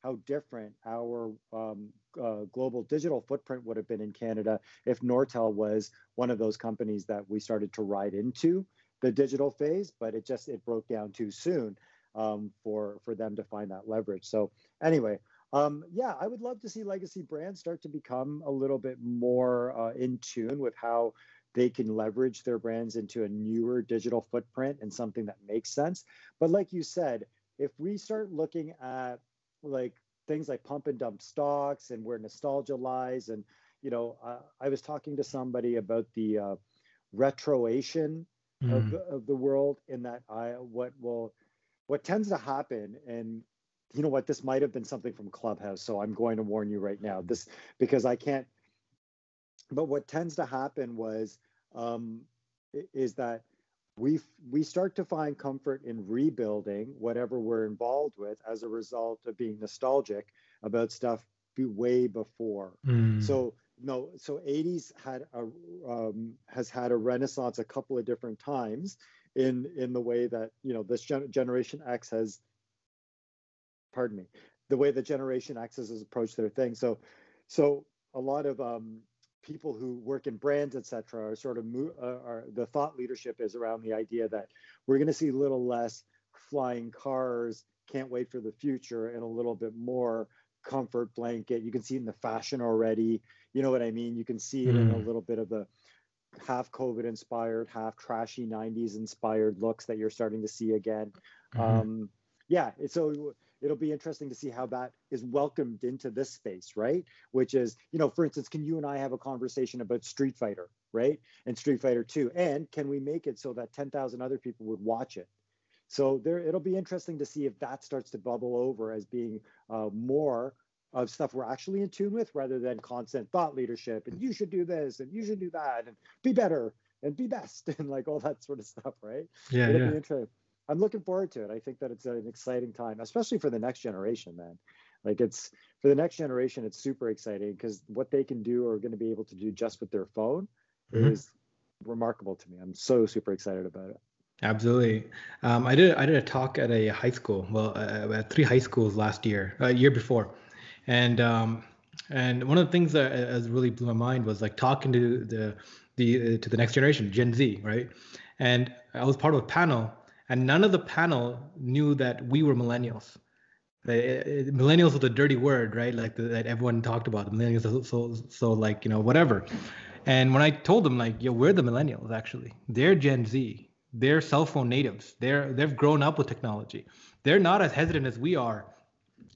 A: how different our um, uh, global digital footprint would have been in Canada if Nortel was one of those companies that we started to ride into the digital phase, but it just it broke down too soon um, for for them to find that leverage. So anyway, um, yeah, I would love to see legacy brands start to become a little bit more uh, in tune with how they can leverage their brands into a newer digital footprint and something that makes sense. But like you said, if we start looking at like things like pump and dump stocks and where nostalgia lies. And, you know, uh, I was talking to somebody about the uh, retroation mm. of, the, of the world in that I, what will, what tends to happen and you know what this might have been something from clubhouse so i'm going to warn you right now this because i can't but what tends to happen was um, is that we we start to find comfort in rebuilding whatever we're involved with as a result of being nostalgic about stuff be way before. Mm. So no, so 80s had a um, has had a renaissance a couple of different times in in the way that you know this gen- generation X has. Pardon me, the way that Generation X has approached their thing. So, so a lot of um, people who work in brands, et cetera, are sort of uh, are the thought leadership is around the idea that we're going to see a little less flying cars, can't wait for the future, and a little bit more comfort blanket. You can see it in the fashion already. You know what I mean? You can see it mm. in a hmm. little bit of the half COVID inspired, half trashy 90s inspired looks that you're starting to see again. Mm-hmm. Um, yeah, so it'll be interesting to see how that is welcomed into this space, right? Which is, you know, for instance, can you and I have a conversation about Street Fighter, right? And Street Fighter 2? And can we make it so that 10,000 other people would watch it? So there, it'll be interesting to see if that starts to bubble over as being uh, more of stuff we're actually in tune with rather than constant thought leadership and you should do this and you should do that and be better and be best and like all that sort of stuff, right?
B: Yeah, it'll
A: yeah.
B: be
A: interesting. I'm looking forward to it. I think that it's an exciting time, especially for the next generation, man. Like it's for the next generation, it's super exciting because what they can do or going to be able to do just with their phone mm-hmm. is remarkable to me. I'm so super excited about it.
B: Absolutely. Um, I did I did a talk at a high school, well, uh, at three high schools last year, a uh, year before, and um, and one of the things that has really blew my mind was like talking to the the uh, to the next generation, Gen Z, right? And I was part of a panel and none of the panel knew that we were millennials. Uh, millennials was a dirty word, right? Like the, that everyone talked about. Millennials, so, so so like you know whatever. And when I told them like, yo, we're the millennials actually. They're Gen Z. They're cell phone natives. They're they've grown up with technology. They're not as hesitant as we are.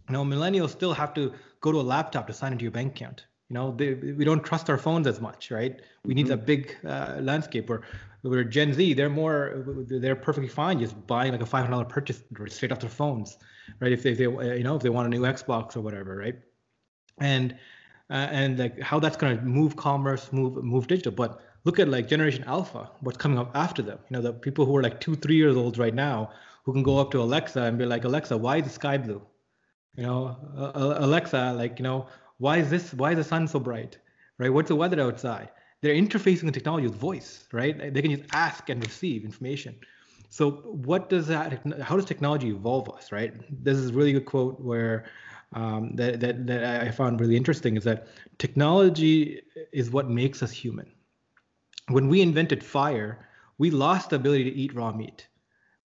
B: You know, millennials still have to go to a laptop to sign into your bank account. You know, they, we don't trust our phones as much, right? We need mm-hmm. a big uh, landscape where, where Gen Z, they're more, they're perfectly fine just buying like a $500 purchase straight off their phones, right? If they, if they, you know, if they want a new Xbox or whatever, right? And uh, and like how that's going to move commerce, move move digital. But look at like Generation Alpha, what's coming up after them. You know, the people who are like two, three years old right now who can go up to Alexa and be like, Alexa, why is the sky blue? You know, uh, Alexa, like, you know, why is this? Why is the sun so bright? Right? What's the weather outside? They're interfacing the technology with voice, right? They can just ask and receive information. So what does that? How does technology evolve us, right? This is a really good quote where um, that, that that I found really interesting is that technology is what makes us human. When we invented fire, we lost the ability to eat raw meat,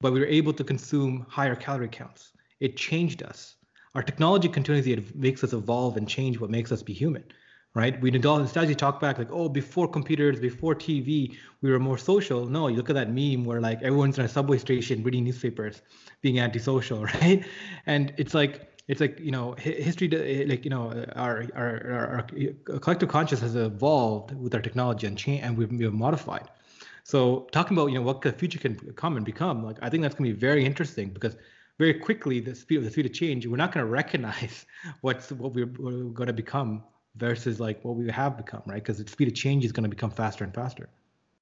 B: but we were able to consume higher calorie counts. It changed us. Our technology continuously makes us evolve and change what makes us be human, right? We nostalgia talk back like, oh, before computers, before TV, we were more social. No, you look at that meme where like everyone's in a subway station reading newspapers, being antisocial, right? And it's like it's like you know history eh, like you know our our, our, collective consciousness has evolved with our technology and change and we've, we've modified so talking about you know what the future can come and become like i think that's going to be very interesting because very quickly the speed of the speed of change we're not going to recognize what's what we're, we're going to become versus like what we have become right because the speed of change is going to become faster and faster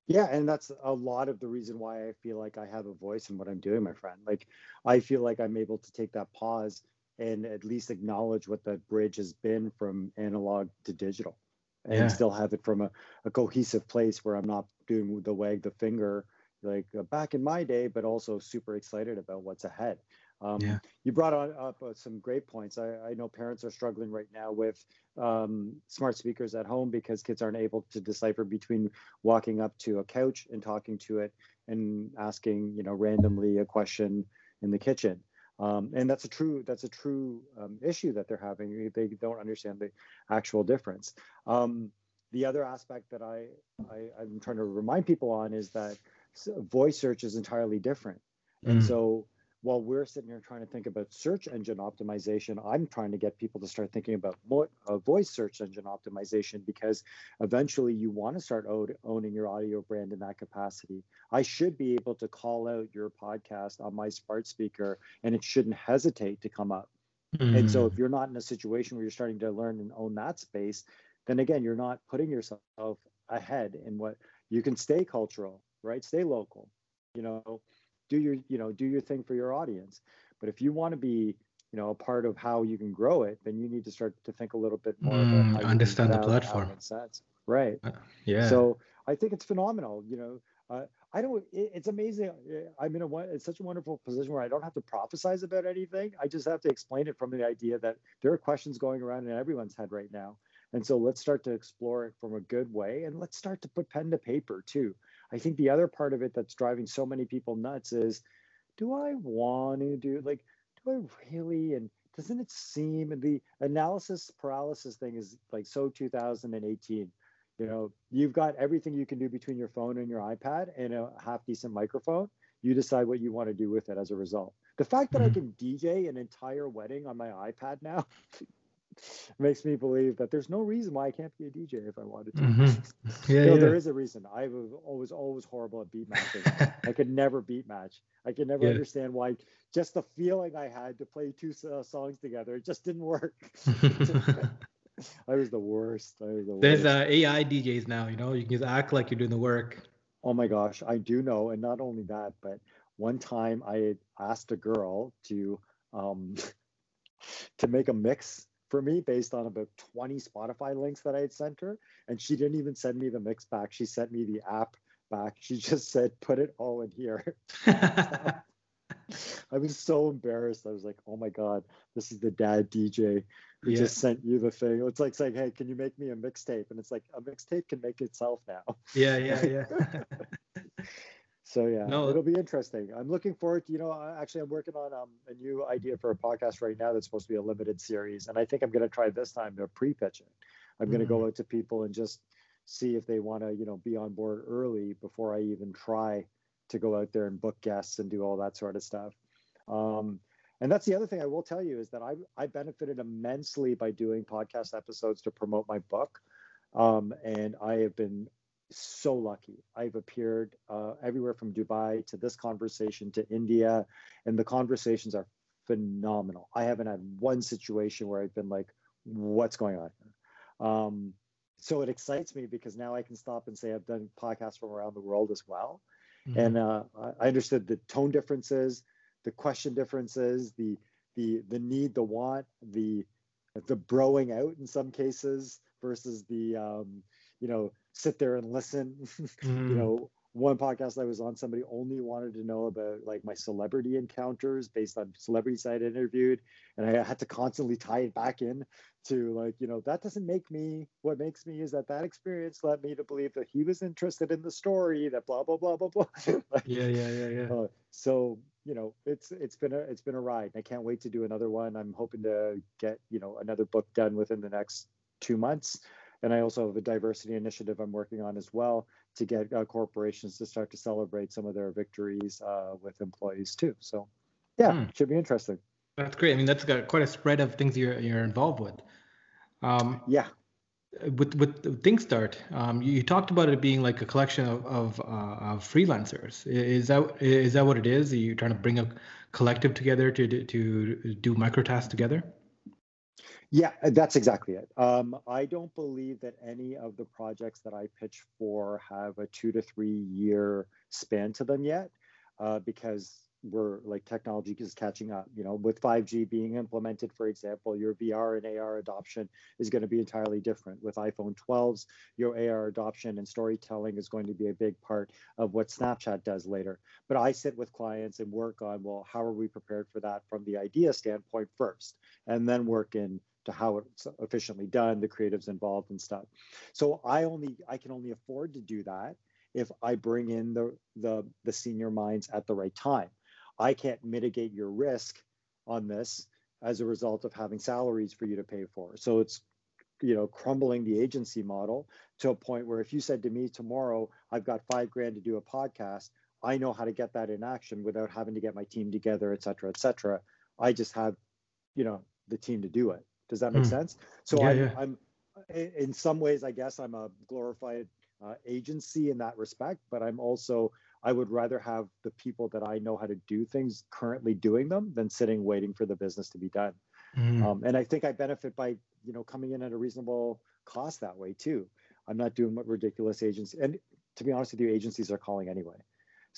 A: yeah, and that's a lot of the reason why I feel like I have a voice in what I'm doing, my friend. Like I feel like I'm able to take that pause and at least acknowledge what that bridge has been from analog to digital and yeah. still have it from a, a cohesive place where I'm not doing the wag the finger like back in my day, but also super excited about what's ahead. Um, yeah. You brought on up uh, some great points. I, I, know parents are struggling right now with um, smart speakers at home because kids aren't able to decipher between walking up to a couch and talking to it and asking, you know, randomly a question in the kitchen. Um, and that's a true that's a true um, issue that they're having. They don't understand the actual difference. Um, the other aspect that I, I am trying to remind people on is that voice search is entirely different, and mm. so while we're sitting here trying to think about search engine optimization, I'm trying to get people to start thinking about uh, voice search engine optimization because eventually you want to start owning your audio brand in that capacity. I should be able to call out your podcast on my smart speaker and it shouldn't hesitate to come up. Mm-hmm. And so if mm. you're not in a situation where you're starting to learn and own that space, then again, you're not putting yourself ahead in what you can stay cultural, right? Stay local. You know, do your you know do your thing for your audience. But if you want to be you know a part of how you can grow it then you need to start to think a little bit more mm,
B: about understand the platform.
A: right. Uh,
B: yeah.
A: So i think it's phenomenal you know uh, i don't it, it's amazing i'm in a it's such a wonderful position where i don't have to prophesize about anything. I just have to explain it from the idea that there are questions going around in everyone's head right now. And so let's start to explore it from a good way and let's start to put pen to paper too I think the other part of it that's driving so many people nuts is do I want to do like do I really and doesn't it seem the analysis paralysis thing is like so 2018 you know you've got everything you can do between your phone and your ipad and a half decent microphone. You decide what you want to do with it as a result. The fact that mm-hmm. i can dj an entire wedding on my ipad now makes me believe that there's no reason why I can't be a DJ if I wanted to. Mm-hmm. Yeah, no, yeah, there is a reason. I was always always horrible at beat matching. I could never beat match. I could never yeah. understand why. Just the feeling I had to play two uh, songs together, it just didn't work. I was the worst. I was the
B: worst. There's uh, AI DJs now. You know, you can just act like you're doing the work.
A: Oh my gosh, I do know, and not only that, but one time I asked a girl to um, to make a mix for me based on about 20 Spotify links that I had sent her. And she didn't even send me the mix back. She sent me the app back. She just said, put it all in here. I was so embarrassed. I was like, oh my God, this is the dad DJ who yeah. just sent you the thing. It's like saying, hey, can you make me a mixtape? And it's like, a mixtape can make itself now.
B: Yeah, yeah, yeah.
A: So yeah, no. it'll be interesting. I'm looking forward to, you know, actually I'm working on um, a new idea for a podcast right now that's supposed to be a limited series. And I think I'm going to try this time to pre-pitch it. I'm mm-hmm. going to go out to people and just see if they want to, you know, be on board early before I even try to go out there and book guests and do all that sort of stuff. Um, and that's the other thing I will tell you is that I I benefited immensely by doing podcast episodes to promote my book, um, and I have been so lucky. I've appeared uh, everywhere from Dubai to this conversation to India, and the conversations are phenomenal. I haven't had one situation where I've been like, "What's going on?" Here? Um, so it excites me because now I can stop and say I've done podcasts from around the world as well, mm-hmm. and uh, I understood the tone differences, the question differences, the the the need, the want, the the broing out in some cases versus the um, you know sit there and listen. mm. You know, one podcast I was on, somebody only wanted to know about like my celebrity encounters based on celebrities I had interviewed, and I had to constantly tie it back in to like you know that doesn't make me. What makes me is that that experience led me to believe that he was interested in the story. That blah blah blah blah blah.
B: like, yeah, yeah, yeah, yeah. Uh,
A: so you know it's it's been a it's been a ride. I can't wait to do another one. I'm hoping to get you know another book done within the next two months. And I also have a diversity initiative I'm working on as well to get uh, corporations to start to celebrate some of their victories uh, with employees too. So, yeah, hmm. should be interesting.
B: That's great. I mean, that's got quite a spread of things you're you're involved with.
A: Um, yeah.
B: With with ThinkStart, um, you, you, talked about it being like a collection of of, uh, of freelancers. Is that is that what it is? Are you trying to bring a collective together to to do micro tasks together?
A: Yeah, uh, that's exactly it. Um, I don't believe that any of the projects that I pitch for have a two to three year span to them yet, uh, because we're like technology is catching up. You know, with 5G being implemented, for example, your VR and AR adoption is going to be entirely different. With iPhone 12s, your AR adoption and storytelling is going to be a big part of what Snapchat does later. But I sit with clients and work on, well, how are we prepared for that from the idea standpoint first, and then work in to how it's efficiently done, the creatives involved and stuff. So I only I can only afford to do that if I bring in the the the senior minds at the right time. I can't mitigate your risk on this as a result of having salaries for you to pay for. So it's you know crumbling the agency model to a point where if you said to me tomorrow I've got 5 grand to do a podcast, I know how to get that in action without having to get my team together, et cetera, et cetera. I just have, you know, the team to do it. Does that make mm. sense? So yeah, I'm, yeah. I'm, in some ways, I guess I'm a glorified uh, agency in that respect, but I'm also, I would rather have the people that I know how to do things currently doing them than sitting waiting for the business to be done. Mm. Um, and I think I benefit by, you know, coming in at a reasonable cost that way too. I'm not doing what ridiculous agency, and to be honest with you, agencies are calling anyway.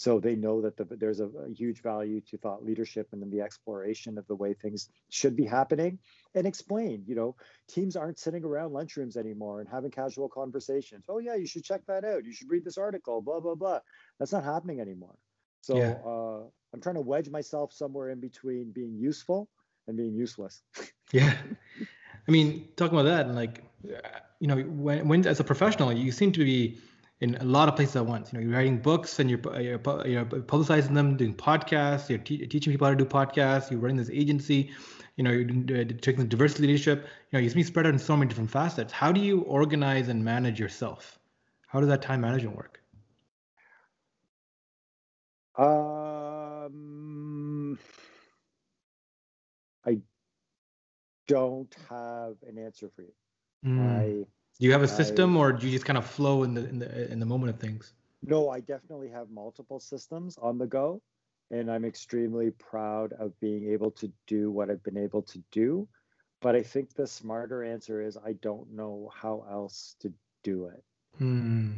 A: So they know that the, there's a, a, huge value to thought leadership and then the exploration of the way things should be happening and explain. You know, teams aren't sitting around lunchrooms anymore and having casual conversations. Oh yeah, you should check that out. You should read this article. Blah blah blah. That's not happening anymore. So yeah. uh, I'm trying to wedge myself somewhere in between being useful and being useless.
B: yeah. I mean, talking about that, and like, you know, when, when as a professional, you seem to be in a lot of places at once. You know, you're writing books and you're you're, you're publicizing them, doing podcasts. You're te- teaching people how to do podcasts. You're running this agency. You know, you're taking the diversity leadership. You know, you be spread out in so many different facets. How do you organize and manage yourself? How does that time management work?
A: Um, I don't have an answer for you.
B: Mm. I do you have a system, I, or do you just kind of flow in the in the in the moment of things?
A: No, I definitely have multiple systems on the go, and I'm extremely proud of being able to do what I've been able to do. But I think the smarter answer is I don't know how else to do it. Hmm.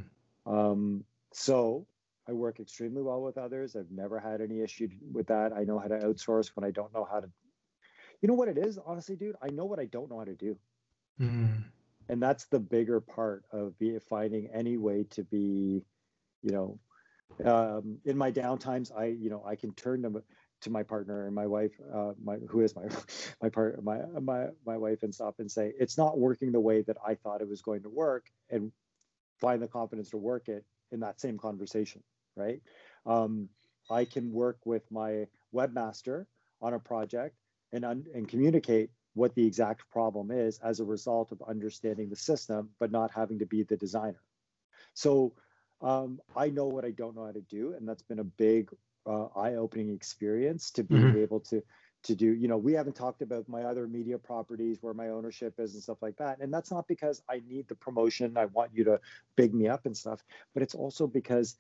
A: Um, so I work extremely well with others. I've never had any issue with that. I know how to outsource when I don't know how to. You know what it is, honestly, dude. I know what I don't know how to do. Mm and that's the bigger part of be, finding any way to be you know um, in my downtimes i you know i can turn to, to my partner and my wife uh, my who is my my part my my my wife and stop and say it's not working the way that i thought it was going to work and find the confidence to work it in that same conversation right? Um, i can work with my webmaster on a project and un- and communicate what the exact problem is as a result of understanding the system, but not having to be the designer. So um, I know what I don't know how to do, and that's been a big uh, eye-opening experience to be mm-hmm. able to to do you know we haven't talked about my other media properties where my ownership is and stuff like that and that's not because i need the promotion i want you to big me up and stuff but it's also because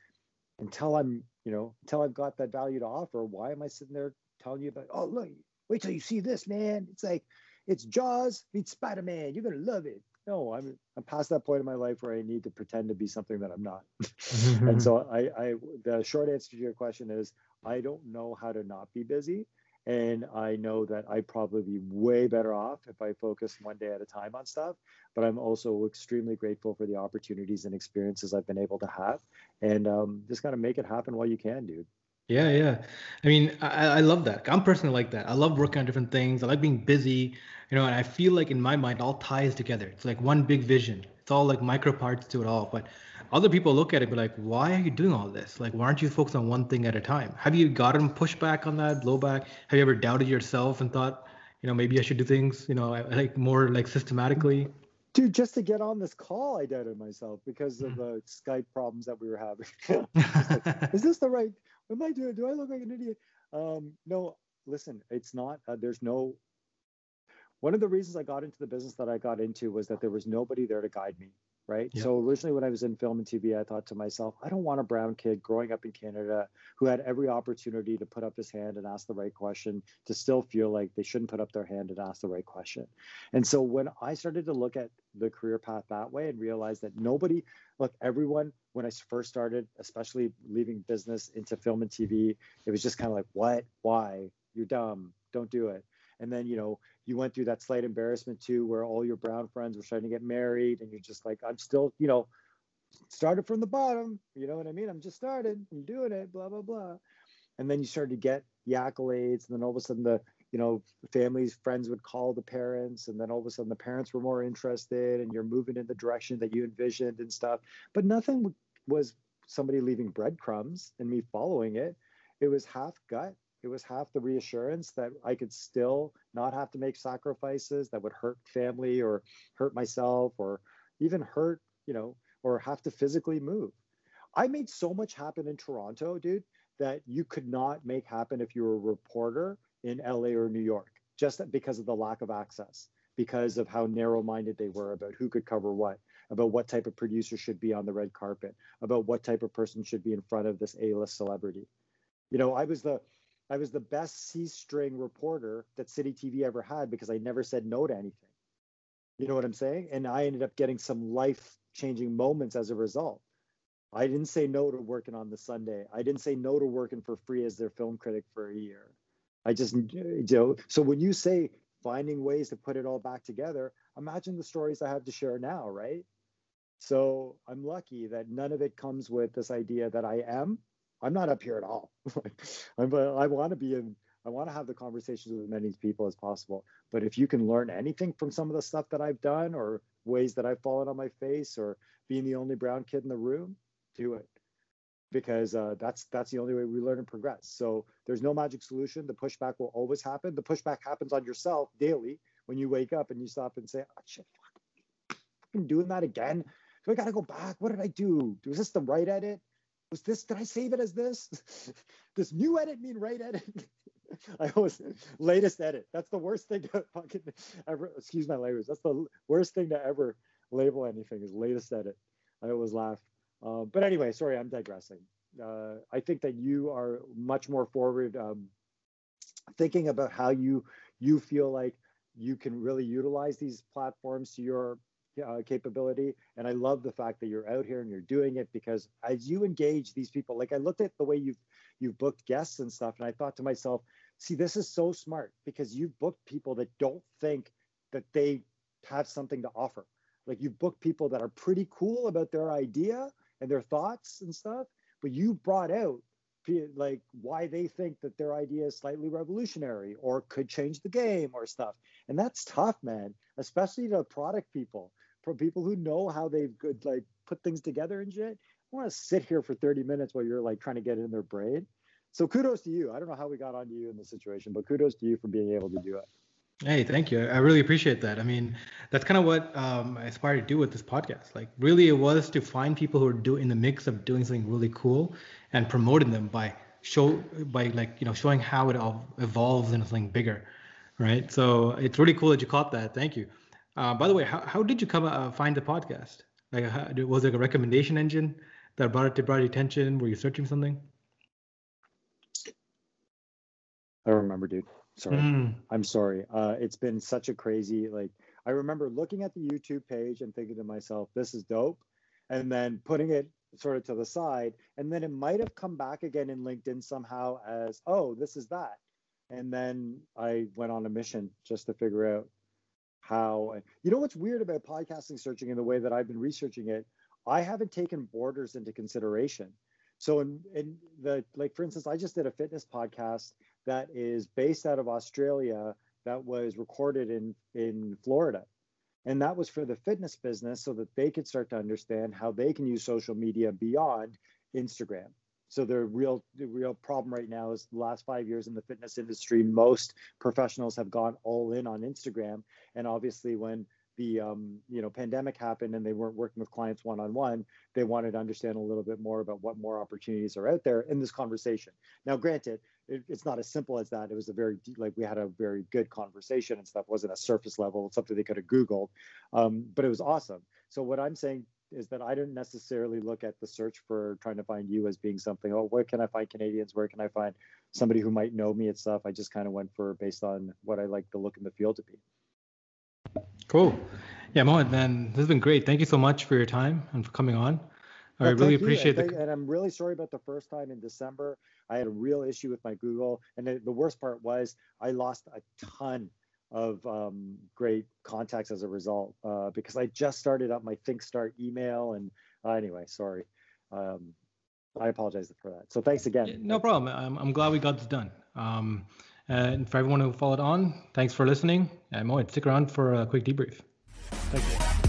A: until i'm you know until i've got that value to offer why am i sitting there telling you about oh look wait till you see this man it's like it's jaws meets spider-man you're gonna love it no i'm i'm past that point in my life where i need to pretend to be something that i'm not and so i i the short answer to your question is i don't know how to not be busy and I know that I'd probably be way better off if I focus one day at a time on stuff. But I'm also extremely grateful for the opportunities and experiences I've been able to have. And um, just kind of make it happen while you can, dude.
B: Yeah, yeah. I mean, I, I love that. I'm personally like that. I love working on different things. I like being busy, you know, and I feel like in my mind, all ties together. It's like one big vision. It's all like micro parts to it all. But other people look at it and be like, why are you doing all this? Like, why aren't you focused on one thing at a time? Have you gotten pushback on that, blowback? Have you ever doubted yourself and thought, you know, maybe I should do things, you know, like more like systematically?
A: Dude, just to get on this call, I doubted myself because of mm. the Skype problems that we were having. like, Is this the right? Am I doing? Do I look like an idiot? Um, no, listen, it's not. Uh, there's no. One of the reasons I got into the business that I got into was that there was nobody there to guide me right? Yep. So originally, when I was in film and TV, I thought to myself, I don't want a brown kid growing up in Canada who had every opportunity to put up his hand and ask the right question to still feel like they shouldn't put up their hand and ask the right question. And so when I started to look at the career path that way and realize that nobody, look, everyone, when I first started, especially leaving business into film and TV, it was just kind of like, what, why, you're dumb, don't do it. And then, you know, you went through that slight embarrassment too, where all your brown friends were starting to get married, and you're just like, I'm still, you know, started from the bottom. You know what I mean? I'm just started. I'm doing it. Blah blah blah. And then you started to get the accolades, and then all of a sudden the you know families friends would call the parents and then all of a sudden the parents were more interested and you're moving in the direction that you envisioned and stuff but nothing was somebody leaving breadcrumbs and me following it it was half gut it was half the reassurance that I could still not have to make sacrifices that would hurt family or hurt myself or even hurt, you know, or have to physically move. I made so much happen in Toronto, dude, that you could not make happen if you were a reporter in LA or New York, just because of the lack of access, because of how narrow minded they were about who could cover what, about what type of producer should be on the red carpet, about what type of person should be in front of this A list celebrity. You know, I was the I was the best C string reporter that City TV ever had because I never said no to anything. You know what I'm saying? And I ended up getting some life changing moments as a result. I didn't say no to working on the Sunday. I didn't say no to working for free as their film critic for a year. I just, you know, so when you say finding ways to put it all back together, imagine the stories I have to share now, right? So I'm lucky that none of it comes with this idea that I am I'm not up here at all. I'm, I want to be in. I want to have the conversations with as many people as possible. But if you can learn anything from some of the stuff that I've done, or ways that I've fallen on my face, or being the only brown kid in the room, do it because uh, that's that's the only way we learn and progress. So there's no magic solution. The pushback will always happen. The pushback happens on yourself daily when you wake up and you stop and say, oh, shit, fuck, I'm doing that again. Do I got to go back? What did I do? Was this the right edit? Was this did i save it as this? Does new edit mean right edit? I always latest edit. That's the worst thing to fucking ever excuse my language. That's the worst thing to ever label anything is latest edit. I always laugh. Um, but anyway sorry i'm digressing. Uh, i think that you are much more forward um, thinking about how you you feel like you can really utilize these platforms to your uh, capability. And I love the fact that you're out here and you're doing it because as you engage these people, like I looked at the way you've you've booked guests and stuff, and I thought to myself, see, this is so smart because you've booked people that don't think that they have something to offer. Like you've booked people that are pretty cool about their idea and their thoughts and stuff, but you brought out like why they think that their idea is slightly revolutionary or could change the game or stuff. And that's tough, man, especially to product people for people who know how they could like put things together and shit. I want to sit here for 30 minutes while you're like trying to get in their brain. So kudos to you. I don't know how we got onto you in this situation, but kudos to you for being able to do it.
B: Hey, thank you. I really appreciate that. I mean, that's kind of what um, I aspire to do with this podcast. Like, really, it was to find people who are doing in the mix of doing something really cool and promoting them by show by like you know showing how it all evolves into something bigger, right? So it's really cool that you caught that. Thank you. Uh, by the way, how, how did you come uh, find the podcast? Like, how, was it a recommendation engine that brought it to brought your attention? Were you searching something?
A: I remember, dude. Sorry, mm. I'm sorry. Uh, it's been such a crazy like. I remember looking at the YouTube page and thinking to myself, "This is dope," and then putting it sort of to the side, and then it might have come back again in LinkedIn somehow as, "Oh, this is that," and then I went on a mission just to figure out how. You know what's weird about podcasting searching in the way that I've been researching it? I haven't taken borders into consideration. So in, in the like for instance, I just did a fitness podcast that is based out of Australia that was recorded in in Florida. And that was for the fitness business so that they could start to understand how they can use social media beyond Instagram. So the real the real problem right now is the last five years in the fitness industry, most professionals have gone all in on Instagram. And obviously when the um, you know pandemic happened and they weren't working with clients one on one, they wanted to understand a little bit more about what more opportunities are out there in this conversation. Now, granted, it, it's not as simple as that. It was a very like we had a very good conversation and stuff. It wasn't a surface level. It's something they could have Googled, um, but it was awesome. So what I'm saying is that I didn't necessarily look at the search for trying to find you as being something. Oh, where can I find Canadians? Where can I find somebody who might know me and stuff? I just kind of went for based on what I like the look and the feel to be.
B: Cool. Yeah, Mohit, man, this has been great. Thank you so much for your time and for coming on. I well, really appreciate
A: it. And I'm really sorry about the first time in December. I had a real issue with my Google. And the, the worst part was I lost a ton of um, great contacts as a result uh, because I just started up my ThinkStart email. And uh, anyway, sorry. Um, I apologize for that. So thanks again.
B: No problem. I'm, I'm glad we got this done. Um, and for everyone who followed on, thanks for listening. And Mohit, stick around for a quick debrief. Thank you.